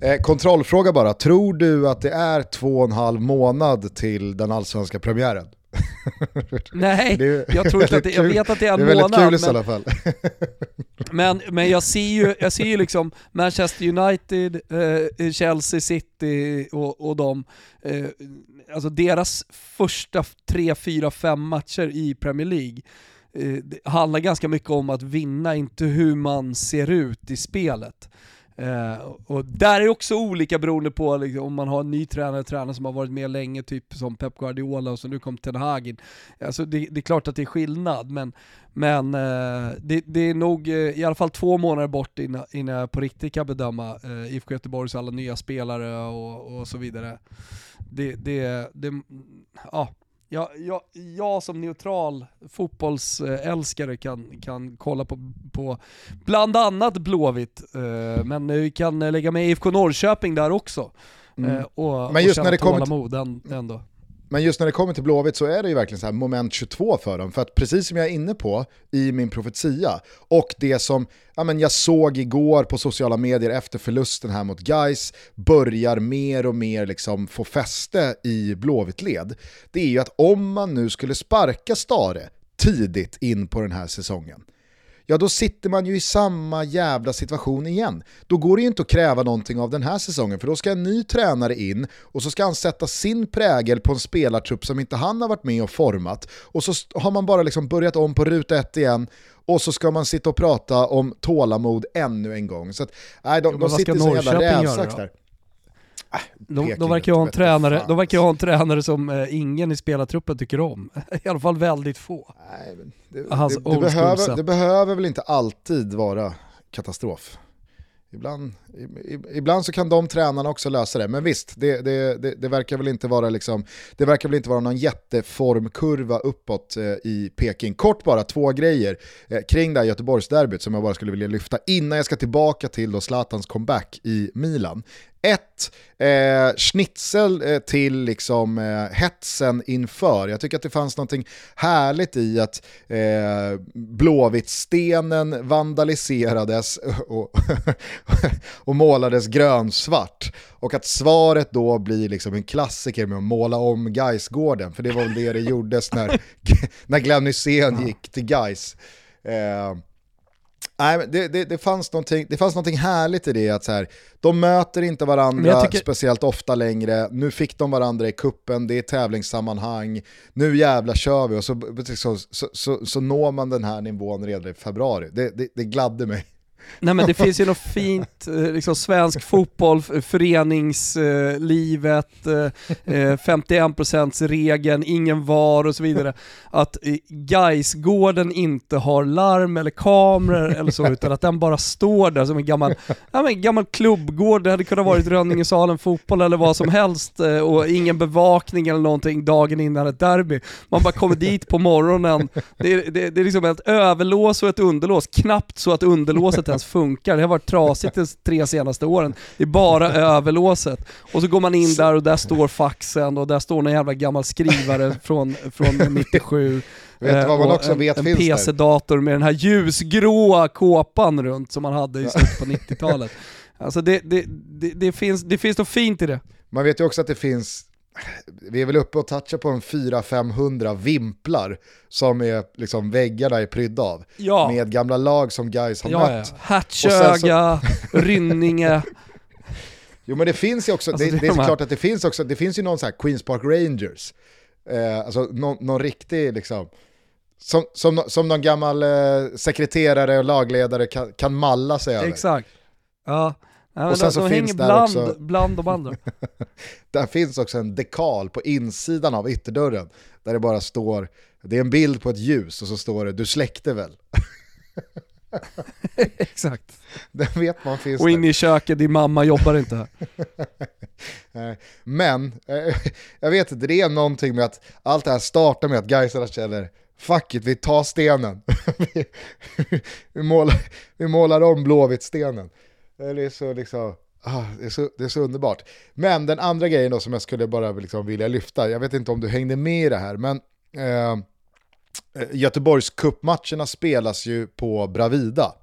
A: Eh, kontrollfråga bara, tror du att det är två och en halv månad till den allsvenska premiären?
B: Nej,
A: är
B: jag tror inte att det, jag vet att det är en
A: Det är väldigt
B: månad.
A: kul i
B: men-
A: alla fall.
B: Men, men jag ser ju, jag ser ju liksom Manchester United, eh, Chelsea City och, och de, eh, alltså deras första tre, fyra, fem matcher i Premier League eh, handlar ganska mycket om att vinna, inte hur man ser ut i spelet. Eh, och där är det också olika beroende på liksom, om man har en ny tränare, tränare som har varit med länge, typ som Pep Guardiola och så nu kom Ten Hag. Alltså det, det är klart att det är skillnad, men, men eh, det, det är nog eh, i alla fall två månader bort innan, innan jag på riktigt kan bedöma eh, IFK Göteborgs alla nya spelare och, och så vidare. Det, det, det, ja. Jag, jag, jag som neutral fotbollsälskare kan, kan kolla på, på bland annat Blåvitt, eh, men vi kan lägga med IFK Norrköping där också. Eh, och,
A: Men just
B: och
A: när det kommer till-
B: ändå.
A: Men just när det kommer till Blåvitt så är det ju verkligen så här moment 22 för dem. För att precis som jag är inne på i min profetia och det som ja, men jag såg igår på sociala medier efter förlusten här mot Guys börjar mer och mer liksom få fäste i Blåvitt-led. Det är ju att om man nu skulle sparka Stare tidigt in på den här säsongen ja då sitter man ju i samma jävla situation igen. Då går det ju inte att kräva någonting av den här säsongen, för då ska en ny tränare in och så ska han sätta sin prägel på en spelartrupp som inte han har varit med och format. Och så har man bara liksom börjat om på ruta ett igen och så ska man sitta och prata om tålamod ännu en gång. Så att, nej, de,
B: Jo,
A: de sitter så jävla rävsax där.
B: De,
A: Peking
B: de, verkar ha en tränare,
A: fan,
B: de verkar ha en tränare som eh, ingen i spelartruppen tycker om. I alla fall väldigt få.
A: Nej, det, det, det, behöver, det behöver väl inte alltid vara katastrof. Ibland, ibland så kan de tränarna också lösa det, men visst, det, det, det, det, verkar väl inte vara liksom, det verkar väl inte vara någon jätteformkurva uppåt eh, i Peking. Kort bara, två grejer eh, kring det här Göteborgsderbyt som jag bara skulle vilja lyfta innan jag ska tillbaka till då Zlatans comeback i Milan. ett, eh, schnitzel eh, till liksom, eh, hetsen inför. Jag tycker att det fanns något härligt i att eh, Blåvitt-stenen vandaliserades och, och målades grönsvart. Och att svaret då blir liksom en klassiker med att måla om Gaisgården för det var väl det det gjordes när, när Glenn Hysén gick till Gais. Eh, Nej, det, det, det, fanns det fanns någonting härligt i det att så här, de möter inte varandra tycker... speciellt ofta längre, nu fick de varandra i kuppen, det är tävlingssammanhang, nu jävla kör vi och så, så, så, så, så når man den här nivån redan i februari. Det, det, det gladde mig.
B: Nej men det finns ju något fint, eh, liksom svensk fotboll, föreningslivet, eh, eh, 51% regeln, ingen VAR och så vidare. Att Gaisgården inte har larm eller kameror eller så, utan att den bara står där som en gammal, ja, men gammal klubbgård. Det hade kunnat varit Rönningesalen fotboll eller vad som helst och ingen bevakning eller någonting dagen innan ett derby. Man bara kommer dit på morgonen, det är, det, det är liksom ett överlås och ett underlås, knappt så att underlåset ens funkar. Det har varit trasigt de tre senaste åren. Det är bara överlåset. Och så går man in där och där står faxen och där står någon jävla gammal skrivare från, från 97.
A: Vet du vad man också
B: en,
A: vet
B: en
A: finns
B: PC-dator med den här ljusgråa kåpan runt som man hade i slutet på 90-talet. Alltså det, det, det, det, finns, det finns något fint i det.
A: Man vet ju också att det finns vi är väl uppe och touchar på en 400-500 vimplar som är liksom väggarna är prydda av. Ja. Med gamla lag som guys har ja, mött.
B: Ja. Hertsöga, så... Rynninge.
A: Jo men det finns ju också, alltså, det, det, är klart att det finns också, det finns ju någon sån här Queens Park Rangers. Eh, alltså någon, någon riktig liksom, som, som, som någon gammal eh, sekreterare och lagledare kan, kan malla sig över.
B: Exakt. Ja. Ja, och sen de, så de finns där bland, också... bland de andra.
A: där finns också en dekal på insidan av ytterdörren där det bara står, det är en bild på ett ljus och så står det du släckte väl?
B: Exakt.
A: Den vet man finns
B: Och inne i köket, din mamma jobbar inte här.
A: Men, eh, jag vet inte, det är någonting med att allt det här startar med att Gaisarna känner fuck it, vi tar stenen. vi, vi, målar, vi målar om Blåvitt-stenen. Det är så liksom... Ah, det, är så, det är så underbart. Men den andra grejen då som jag skulle bara liksom vilja lyfta, jag vet inte om du hängde med i det här, men eh, eh Göteborgs kuppmatcherna spelas ju på Bravida.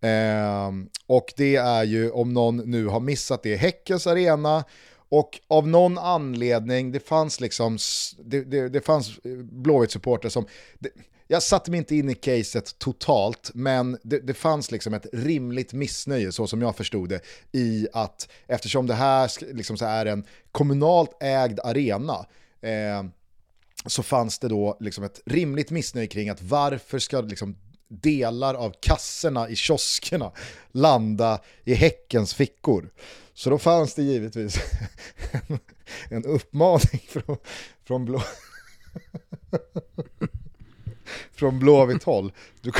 A: Eh, och det är ju, om någon nu har missat det, Häckens arena. Och av någon anledning, det fanns liksom, det, det, det fanns eh, Blåvitt-supporter som, det, jag satte mig inte in i caset totalt, men det, det, fanns liksom ett rimligt missnöje, så som jag förstod det, i att eftersom det här liksom så är en kommunalt ägd arena, eh, så fanns det då liksom ett rimligt missnöje kring att varför ska liksom delar av kassorna i kioskerna landa i Häckens fickor. Så då fanns det givetvis en, en uppmaning från, från blå från Blåvitt håll. Du...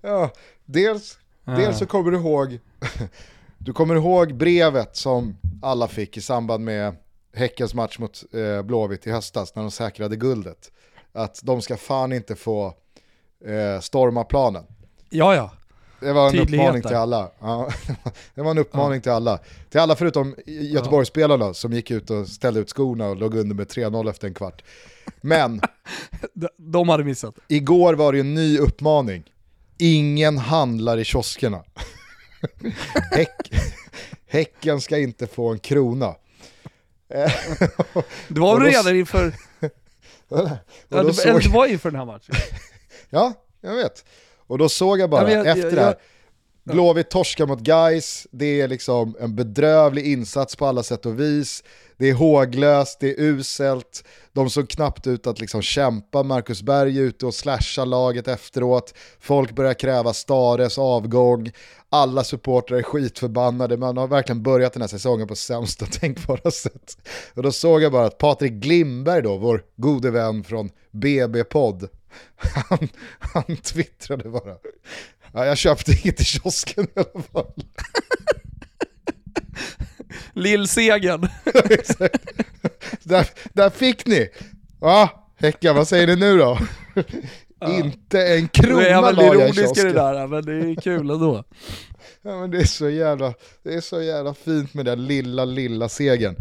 A: ja, dels, dels så kommer du ihåg du kommer ihåg brevet som alla fick i samband med Häckens match mot eh, Blåvitt i höstas när de säkrade guldet. Att de ska fan inte få eh, storma planen.
B: Ja, ja.
A: Det var en uppmaning till alla. Ja, det var en uppmaning ja. till alla. Till alla förutom Göteborgsspelarna som gick ut och ställde ut skorna och låg under med 3-0 efter en kvart. Men...
B: De hade missat.
A: Igår var det en ny uppmaning. Ingen handlar i kioskerna. Häck, häcken ska inte få en krona.
B: det var väl redan inför... ja, det var inför den här matchen.
A: ja, jag vet. Och då såg jag bara, jag, efter jag, det här, Blåvitt torskar mot Guys, det är liksom en bedrövlig insats på alla sätt och vis. Det är håglöst, det är uselt, de såg knappt ut att liksom kämpa, Marcus Berg är ute och slashar laget efteråt, folk börjar kräva Stares avgång, alla supportrar är skitförbannade, man har verkligen börjat den här säsongen på sämsta tänkbara sätt. Och då såg jag bara att Patrik Glimberg då, vår gode vän från BB-podd, han, han twittrade bara. Ja, jag köpte inget i kiosken i alla fall.
B: Lillsegen.
A: där, där fick ni! ah, Häcka, vad säger ni nu då? Inte en krona la jag i
F: i det
A: kiosken.
F: där, men det är kul ändå.
A: Ja, men det, är så jävla, det är så jävla fint med den lilla, lilla segern.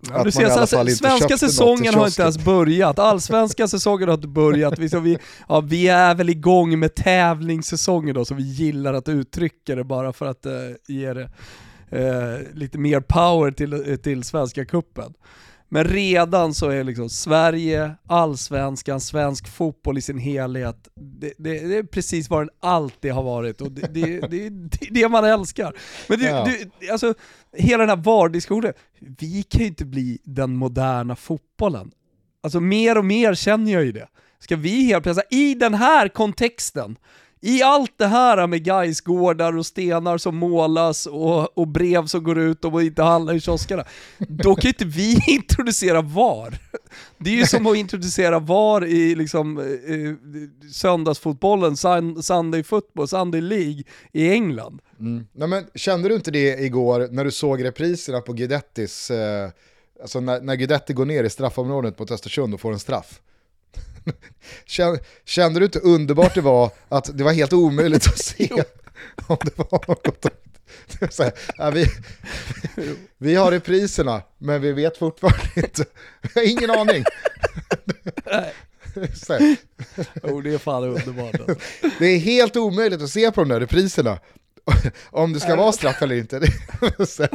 F: Ja, du ser, så svenska säsongen har inte ens börjat, allsvenska säsongen har inte börjat. Vi, så vi, ja, vi är väl igång med tävlingssäsongen då, så vi gillar att uttrycka det bara för att eh, ge det eh, lite mer power till, till svenska kuppen. Men redan så är liksom Sverige, allsvenskan, svensk fotboll i sin helhet, det, det, det är precis vad den alltid har varit och det, det, det, är det man älskar. Men du,
A: Ja.
F: du, alltså, hela den här VAR-diskussionen, vi kan ju inte bli den moderna fotbollen. Alltså mer och mer känner jag ju det. Ska vi helt plötsligt, i den här kontexten, i allt det här med Gaisgårdar och stenar som målas och, och brev som går ut och inte handlar i kioskerna, då kan ju inte vi introducera VAR. Det är ju som att introducera VAR i liksom, eh, söndagsfotbollen, sun, Sunday football, Sunday League i England.
A: Mm. Nej, men, kände du inte det igår när du såg repriserna på Guidettis, eh, alltså när, när Guidetti går ner i straffområdet mot Östersund och får en straff? Kände, du inte underbart det var att det var helt omöjligt att se om det var något? Det här, ja, vi, vi har repriserna, men vi vet fortfarande inte. Vi har ingen aning. Här,
F: Oh, det är fan underbart alltså.
A: det är helt omöjligt att se på de där repriserna. Om det ska vara straff eller inte. Så äh,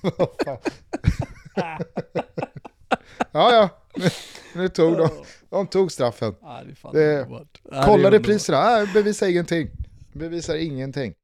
A: vad fan. Ja, ja. Nu, nu tog de, de tog straffen.
F: Ah, det
A: Det-
F: det är
A: Kolla
F: underbart.
A: repriserna, äh, bevisar ingenting. Bevisar ingenting.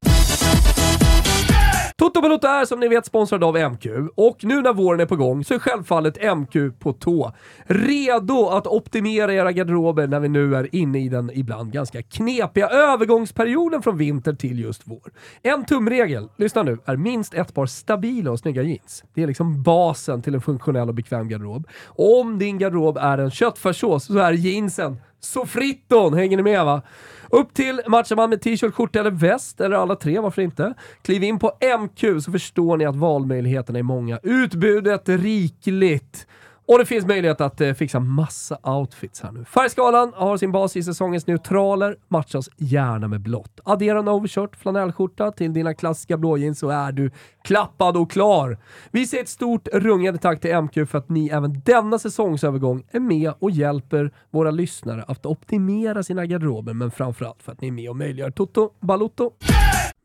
B: Toto Balotto är som ni vet sponsrad av MQ och nu när våren är på gång så är självfallet MQ på tå. Redo att optimera era garderober när vi nu är inne i den ibland ganska knepiga övergångsperioden från vinter till just vår. En tumregel, lyssna nu, är minst ett par stabila och snygga jeans. Det är liksom basen till en funktionell och bekväm garderob. Om din garderob är en köttfärssås så är jeansen så fritton, hänger ni med va? Upp till matchar man med t-shirt, skjorta eller väst, eller alla tre, varför inte? Kliv in på MQ så förstår ni att valmöjligheterna är många. Utbudet är rikligt. Och det finns möjlighet att eh, fixa massa outfits här nu. Färgskalan har sin bas i säsongens neutraler, matchas gärna med blått. Addera en overshirt, flanellskjorta till dina klassiska blåjeans så är du klappad och klar. Vi säger ett stort rungande tack till MQ för att ni även denna säsongsövergång är med och hjälper våra lyssnare att optimera sina garderober, men framförallt för att ni är med och möjliggör Toto Balotto.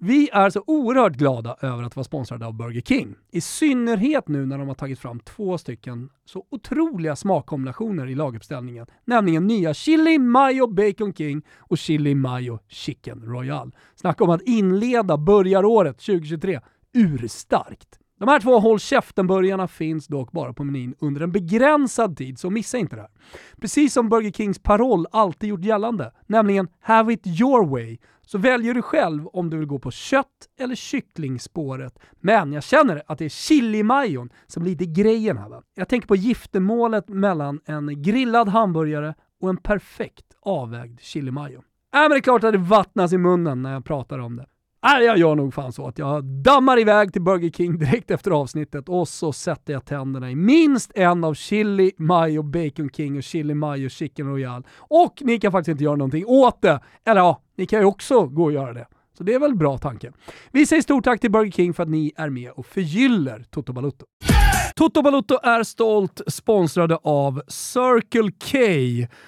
B: Vi är så oerhört glada över att vara sponsrade av Burger King. I synnerhet nu när de har tagit fram två stycken så otroliga smakkombinationer i laguppställningen. Nämligen nya Chili Mayo Bacon King och Chili Mayo Chicken Royal. Snacka om att inleda börjaråret 2023 urstarkt. De här två håll käften-burgarna finns dock bara på menyn under en begränsad tid, så missa inte det här. Precis som Burger Kings paroll alltid gjort gällande, nämligen “Have it your way”, så väljer du själv om du vill gå på kött eller kycklingspåret. Men jag känner att det är chilimajon som blir lite grejen här. Va? Jag tänker på giftermålet mellan en grillad hamburgare och en perfekt avvägd chilimajo. Äh, men det är klart att det vattnas i munnen när jag pratar om det. Nej, jag gör nog fan så att jag dammar iväg till Burger King direkt efter avsnittet och så sätter jag tänderna i minst en av Chili Mayo Bacon King och Chili Mayo Chicken Royal. Och ni kan faktiskt inte göra någonting åt det. Eller ja, ni kan ju också gå och göra det. Så det är väl bra tanke. Vi säger stort tack till Burger King för att ni är med och förgyller Toto Balutto. Toto Balotto är stolt sponsrade av Circle K.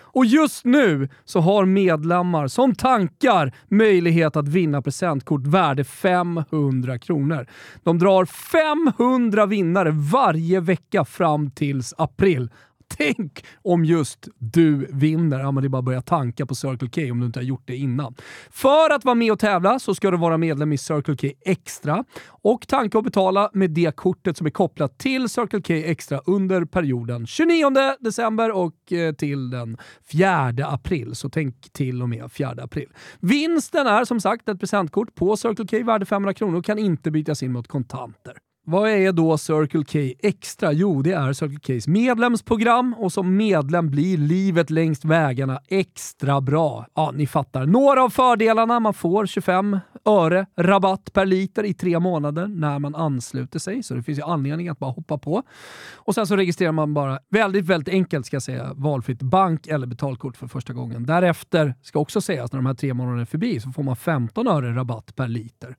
B: Och just nu så har medlemmar som tankar möjlighet att vinna presentkort värde 500 kronor. De drar 500 vinnare varje vecka fram tills april. Tänk om just du vinner. Ja, men det är bara att börja tanka på Circle K om du inte har gjort det innan. För att vara med och tävla så ska du vara medlem i Circle K Extra och tanka och betala med det kortet som är kopplat till Circle K Extra under perioden 29 december och eh, till den 4 april. Så tänk till och med 4 april. Vinsten är som sagt ett presentkort på Circle K värde 500 kronor och kan inte bytas in mot kontanter.
D: Vad är då Circle K Extra? Jo, det är Circle Ks medlemsprogram och som medlem blir livet längs vägarna extra bra. Ja, ni fattar. Några av fördelarna, man får 25 öre rabatt per liter i tre månader när man ansluter sig, så det finns ju anledning att bara hoppa på. Och sen så registrerar man bara, väldigt, väldigt enkelt ska jag säga, valfritt bank eller betalkort för första gången. Därefter, ska också sägas, när de här tre månaderna är förbi så får man 15 öre rabatt per liter.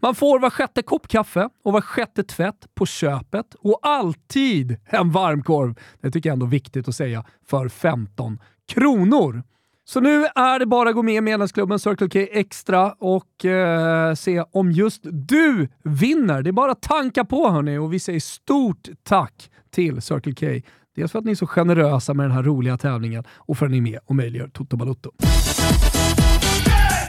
D: Man får var sjätte kopp kaffe och var sjätte tvätt på köpet och alltid en varmkorv, det tycker jag ändå är viktigt att säga, för 15 kronor. Så nu är det bara att gå med i medlemsklubben Circle K Extra och eh, se om just du vinner. Det är bara att tanka på hörni och vi säger stort tack till Circle K. Dels för att ni är så generösa med den här roliga tävlingen och för att ni är med och möjliggör Toto Balotto.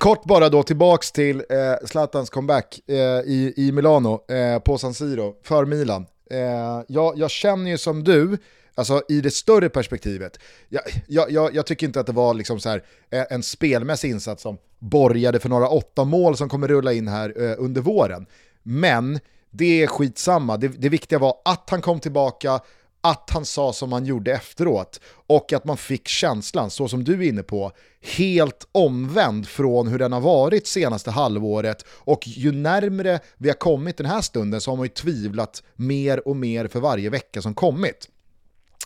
A: Kort bara då tillbaks till eh, Zlatans comeback eh, i, i Milano eh, på San Siro för Milan. Eh, jag, jag känner ju som du, alltså i det större perspektivet, jag, jag, jag, jag tycker inte att det var liksom så här, eh, en spelmässig insats som borgade för några åtta mål som kommer rulla in här eh, under våren. Men det är skitsamma, det, det viktiga var att han kom tillbaka, att han sa som han gjorde efteråt och att man fick känslan, så som du är inne på, helt omvänd från hur den har varit senaste halvåret och ju närmre vi har kommit den här stunden så har man ju tvivlat mer och mer för varje vecka som kommit.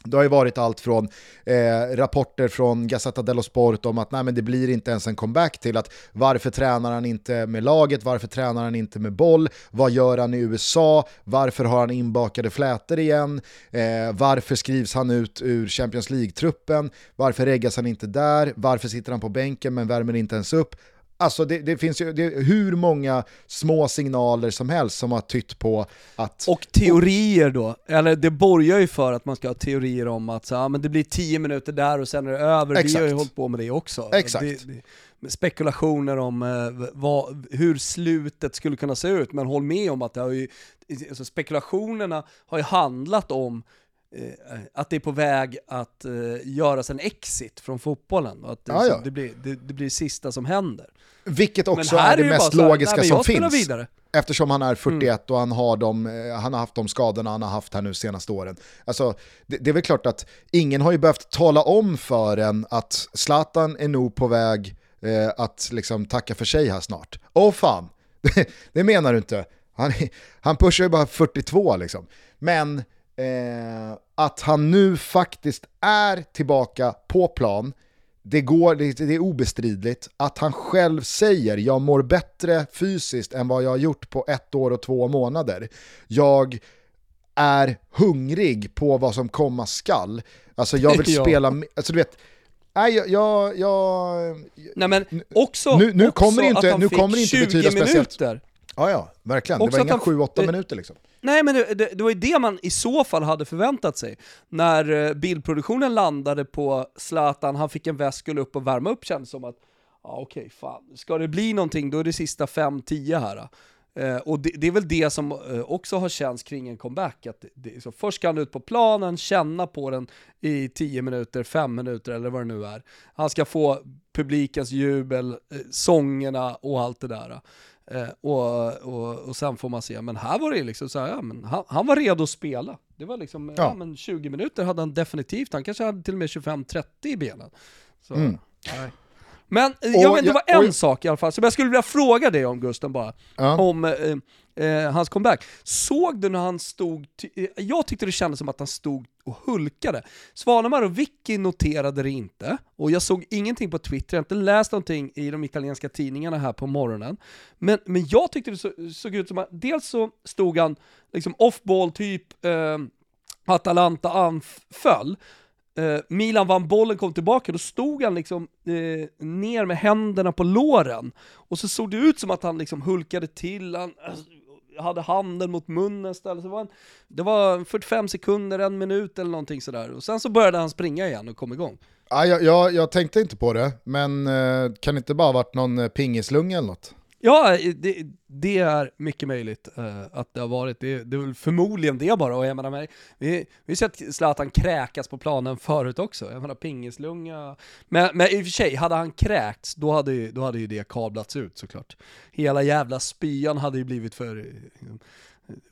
A: Det har ju varit allt från eh, rapporter från Gazzetta dello Sport om att nej, men det blir inte ens en comeback till att varför tränar han inte med laget, varför tränar han inte med boll, vad gör han i USA, varför har han inbakade flätor igen, eh, varför skrivs han ut ur Champions League-truppen, varför reggas han inte där, varför sitter han på bänken men värmer inte ens upp. Alltså det, det finns ju det hur många små signaler som helst som har tytt på att...
B: Och teorier då, eller det borgar ju för att man ska ha teorier om att så, ja, men det blir tio minuter där och sen är det över.
A: Exakt.
B: Vi har ju hållit på med det också.
A: Exakt.
B: Det, spekulationer om eh, vad, hur slutet skulle kunna se ut, men håll med om att det har ju, alltså spekulationerna har ju handlat om att det är på väg att eh, göras en exit från fotbollen och att det,
A: ja.
B: det, blir, det, det blir det sista som händer.
A: Vilket också
B: här
A: är det
B: ju
A: mest
B: här,
A: logiska
B: men
A: som finns.
B: Vidare.
A: Eftersom han är 41 och han har, de, eh, han har haft de skadorna han har haft här nu senaste åren. Alltså, det, det är väl klart att ingen har ju behövt tala om för en att Zlatan är nog på väg eh, att liksom tacka för sig här snart. Åh fan, det, det menar du inte. Han, han pushar ju bara 42 liksom. Men eh, att han nu faktiskt är tillbaka på plan, det, går, det, det är obestridligt att han själv säger jag mår bättre fysiskt än vad jag har gjort på ett år och två månader. Jag är hungrig på vad som komma skall. Alltså jag vill
B: Ja.
A: spela, alltså du vet, nej jag, jag, jag
B: Nej men också,
A: Nu- nu
B: också
A: kommer det inte-
B: att han
A: nu
B: fick
A: kommer det inte
B: 20
A: betyda speciellt.
B: minuter.
A: ja ja, verkligen.
B: Också
A: det var inga
B: han-
A: 7-8
B: eh,
A: minuter liksom.
B: Nej men det, det, det var ju det man i så fall hade förväntat sig. När eh, bildproduktionen landade på Zlatan, han fick en väst, skulle upp och värma upp kändes som att, ja okej fan, ska det bli någonting då är det sista 5-10 här. Eh. eh, och det, det är väl det som eh, också har känts kring en comeback. Att det, så först ska han ut på planen, känna på den i 10 minuter, 5 minuter eller vad det nu är. Han ska få publikens jubel, sångerna och allt det där. Eh, och, och, och sen får man se, men här var det liksom så här, ja, men han, han var redo att spela. Det var liksom, ja.
A: Ja.
B: men 20 minuter hade han definitivt, han kanske hade till och med 25-30 i benen. Så,
A: Mm.
B: nej. Men eh,
A: Och
B: jag vet, det
A: jag-
B: var en
A: och-
B: sak i alla fall som jag skulle vilja fråga dig om Gusten bara,
A: Ja.
B: om eh, eh, hans comeback. Såg du när han stod, eh, jag tyckte det kändes som att han stod och hulkade. Svanemar och Vicky noterade det inte, och jag såg ingenting på Twitter, jag har inte läst någonting i de italienska tidningarna här på morgonen. Men, men jag tyckte det så, såg ut som att, dels så stod han liksom off-ball typ, eh, Atalanta anföll, Eh, Milan vann bollen, kom tillbaka, då stod han liksom eh, ner med händerna på låren. Och så såg det ut som att han liksom hulkade till, han alltså, hade handen mot munnen istället. Så det, var en, det var 45 sekunder, en minut eller någonting sådär. Och sen så började han springa igen och kom igång.
A: Ja, jag, jag, jag tänkte inte på det, men eh, kan det inte bara ha varit någon eh, pingislunga eller något?
B: Ja, det, det är mycket möjligt uh, att det har varit. Det, det är väl förmodligen det bara. Och jag menar, vi, vi har sett Zlatan kräkas på planen förut också. Jag menar pingislunga. Men, men i och för sig, hade han kräkts, då hade, ju, då hade ju det kablats ut såklart. Hela jävla spyan hade ju blivit för... Eh,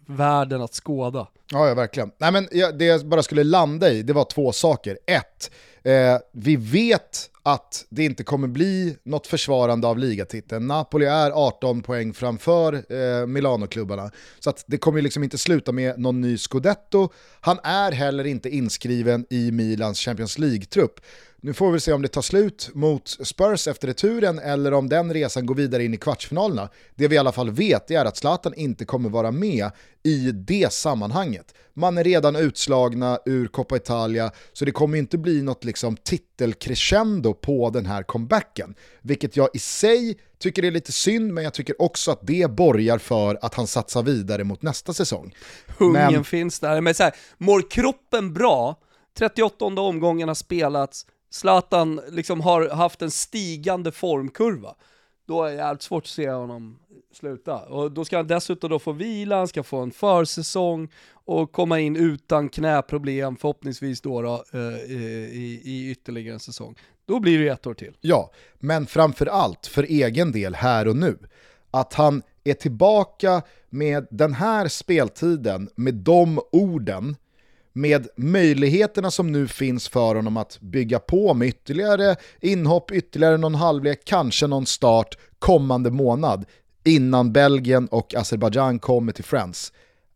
B: världen att skåda.
A: Ja, ja verkligen. Nej, men jag, det jag bara skulle landa i, det var två saker. Ett, eh, vi vet att det inte kommer bli något försvarande av ligatiteln. Napoli är 18 poäng framför eh, Milano-klubbarna. Så att det kommer liksom inte sluta med någon ny scudetto. Han är heller inte inskriven i Milans Champions League-trupp. Nu får vi se om det tar slut mot Spurs efter returen eller om den resan går vidare in i kvartsfinalerna. Det vi i alla fall vet är att Zlatan inte kommer vara med i det sammanhanget. Man är redan utslagna ur Coppa Italia så det kommer inte bli något liksom titelcrescendo på den här comebacken. Vilket jag i sig tycker är lite synd men jag tycker också att det borgar för att han satsar vidare mot nästa säsong.
B: Hungern finns där, men så här, mår kroppen bra, 38 omgången har spelats, Zlatan liksom har haft en stigande formkurva, då är det jävligt svårt att se honom sluta. Och då ska han dessutom då få vila, han ska få en försäsong och komma in utan knäproblem, förhoppningsvis då, då eh, i, i ytterligare en säsong. Då blir det ju ett år till.
A: Ja, men framför allt för egen del här och nu. Att han är tillbaka med den här speltiden, med de orden, med möjligheterna som nu finns för honom att bygga på med ytterligare inhopp, ytterligare någon halvlek, kanske någon start kommande månad innan Belgien och Azerbaijan kommer till Friends.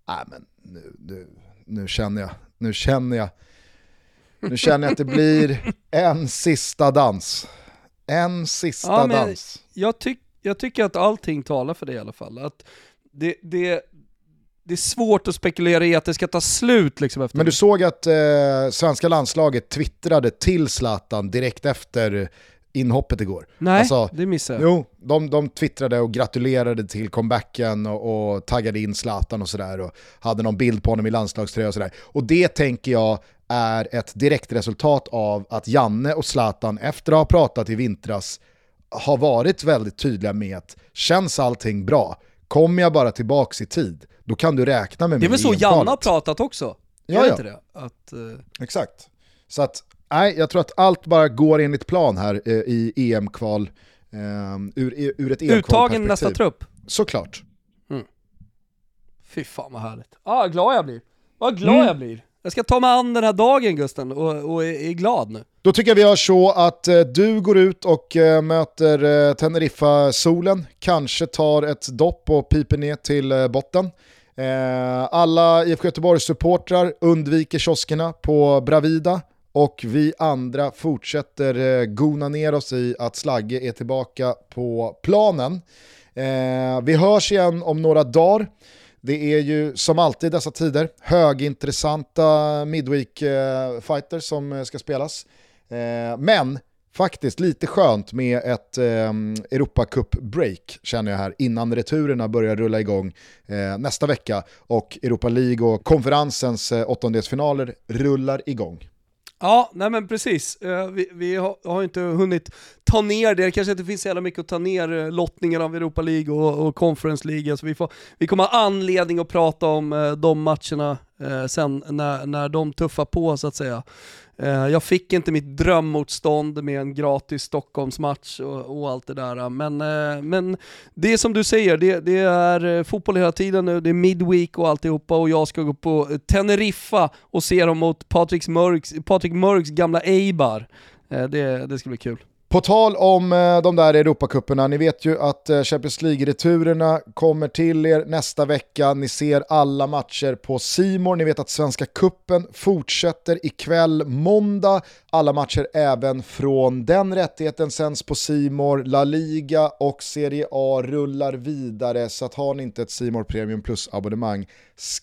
A: Nej men nu, nu, nu känner jag, nu känner jag, nu känner jag att det blir en sista dans. En sista
B: Ja,
A: dans.
B: jag, tyck, jag tycker att allting talar för det i alla fall. Att det, det, det är svårt att spekulera i att det ska ta slut liksom efter
A: Men du såg att eh, svenska landslaget twittrade till Zlatan direkt efter inhoppet igår.
B: Nej,
A: Alltså,
B: det missar jag.
A: Jo, de, de twittrade och gratulerade till comebacken och, och taggade in Zlatan och sådär och hade någon bild på honom i landslagströja och sådär. Och det tänker jag är ett direkt resultat av att Janne och Zlatan efter att ha pratat i vintras har varit väldigt tydliga med att känns allting bra, kommer jag bara tillbaks i tid, då kan du räkna med
B: Det är
A: mig
B: väl så Janne har pratat också?
A: Ja, ja.
B: inte det? Att, eh,
A: Exakt. Så att, nej, jag tror att allt bara går enligt plan här eh, i EM-kval, eh, ur, ur ett
B: uttagen
A: EM-kvalperspektiv.
B: nästa trupp?
A: Såklart.
B: Fy fan vad härligt. Ah, glad jag blir. Vad glad
A: Mm.
B: jag blir. Jag ska ta mig an den här dagen Gusten och, och är, är glad nu.
A: Då tycker jag vi gör så att eh, du går ut och eh, möter eh, Teneriffa-solen, kanske tar ett dopp och piper ner till eh, botten. Eh, alla IFK Göteborgs-supportrar undviker kioskerna på Bravida och vi andra fortsätter eh, gona ner oss i att Slagge är tillbaka på planen. Eh, vi hörs igen om några dagar. Det är ju som alltid dessa tider högintressanta midweek-fighter som ska spelas. Men faktiskt lite skönt med ett eh, Europacup-break känner jag här innan returerna börjar rulla igång eh, nästa vecka och Europa League och konferensens eh, åttondelsfinaler rullar igång.
B: Ja, nej men precis. Eh, vi vi har, har inte hunnit ta ner det, det kanske inte finns så jävla mycket att ta ner eh, lottningen av Europa League och, och Conference League, så vi, får, vi kommer ha anledning att prata om eh, de matcherna sen när, när de tuffar på så att säga. Eh, jag fick inte mitt drömmotstånd med en gratis Stockholmsmatch och, och allt det där, men, eh, men det är som du säger, det, det är eh, fotboll hela tiden nu, det är midweek och alltihopa och jag ska gå på Teneriffa och se dem mot Patrik Mörks, Patrik Mörks gamla Eibar. Det, det ska bli kul.
A: På tal om eh, de där Europacuperna, ni vet ju att eh, Champions League-returerna kommer till er nästa vecka. Ni ser alla matcher på Simor. Ni vet att Svenska Kuppen fortsätter ikväll måndag. Alla matcher även från den rättigheten sänds på Simor. La Liga och Serie A rullar vidare, så att har ni inte ett Simor Premium Plus-abonnemang,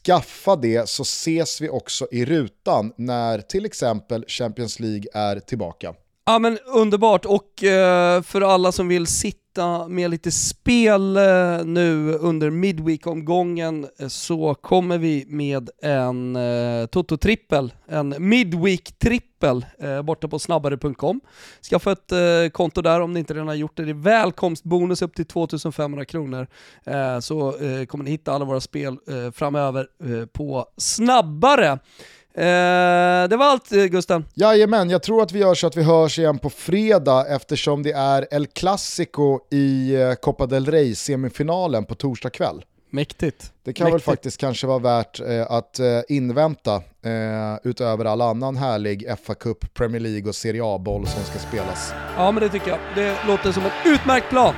A: skaffa det så ses vi också i rutan när till exempel Champions League är tillbaka.
B: Ja men underbart och eh, för alla som vill sitta med lite spel eh, nu under Midweek-omgången eh, så kommer vi med en eh, Toto-trippel, en Midweek-trippel eh, borta på snabbare.com. Skaffa ett eh, konto där om ni inte redan har gjort det. Det är välkomstbonus upp till 2500 kronor. Eh, så kommer ni hitta alla våra spel framöver på snabbare. Eh, det var allt eh, Gusten.
A: Jajamän, jag tror att vi gör så att vi hörs igen på fredag eftersom det är El Clasico i eh, Copa del Rey semifinalen på torsdag kväll.
G: Mäktigt.
A: Det kan
G: Mäktigt.
A: väl faktiskt kanske vara värt eh, att eh, invänta eh, utöver all annan härlig FA Cup, Premier League och Serie A-boll som ska spelas.
G: Ja, men det tycker jag. Det låter som en utmärkt plan.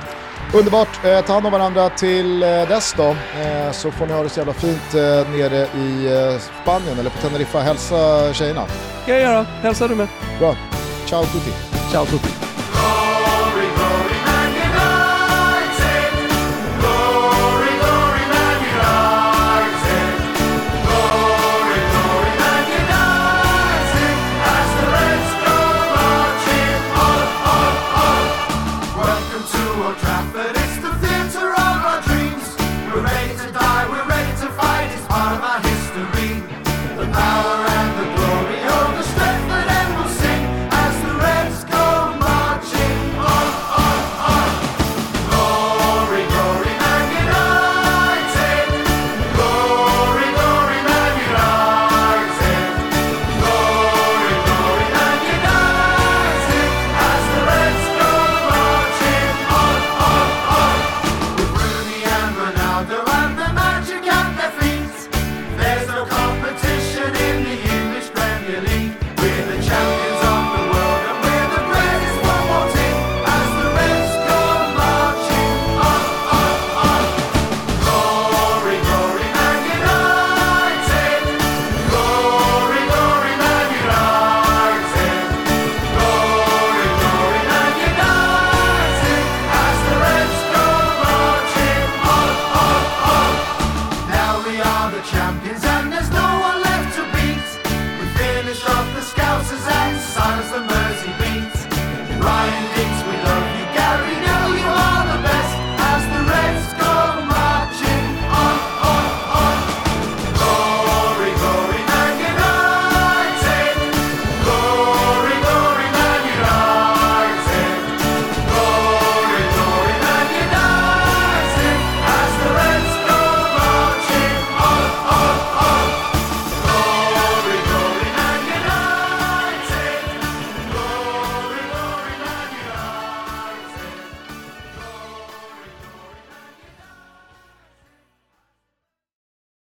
A: Underbart, eh, ta hand om varandra till eh, dess då, eh, så får ni ha det så jävla fint eh, nere i eh, Spanien eller på Teneriffa. Hälsa tjejerna.
G: ska jag göra. Hälsar du med.
A: Bra, ciao tutti.
G: Ciao Tutti.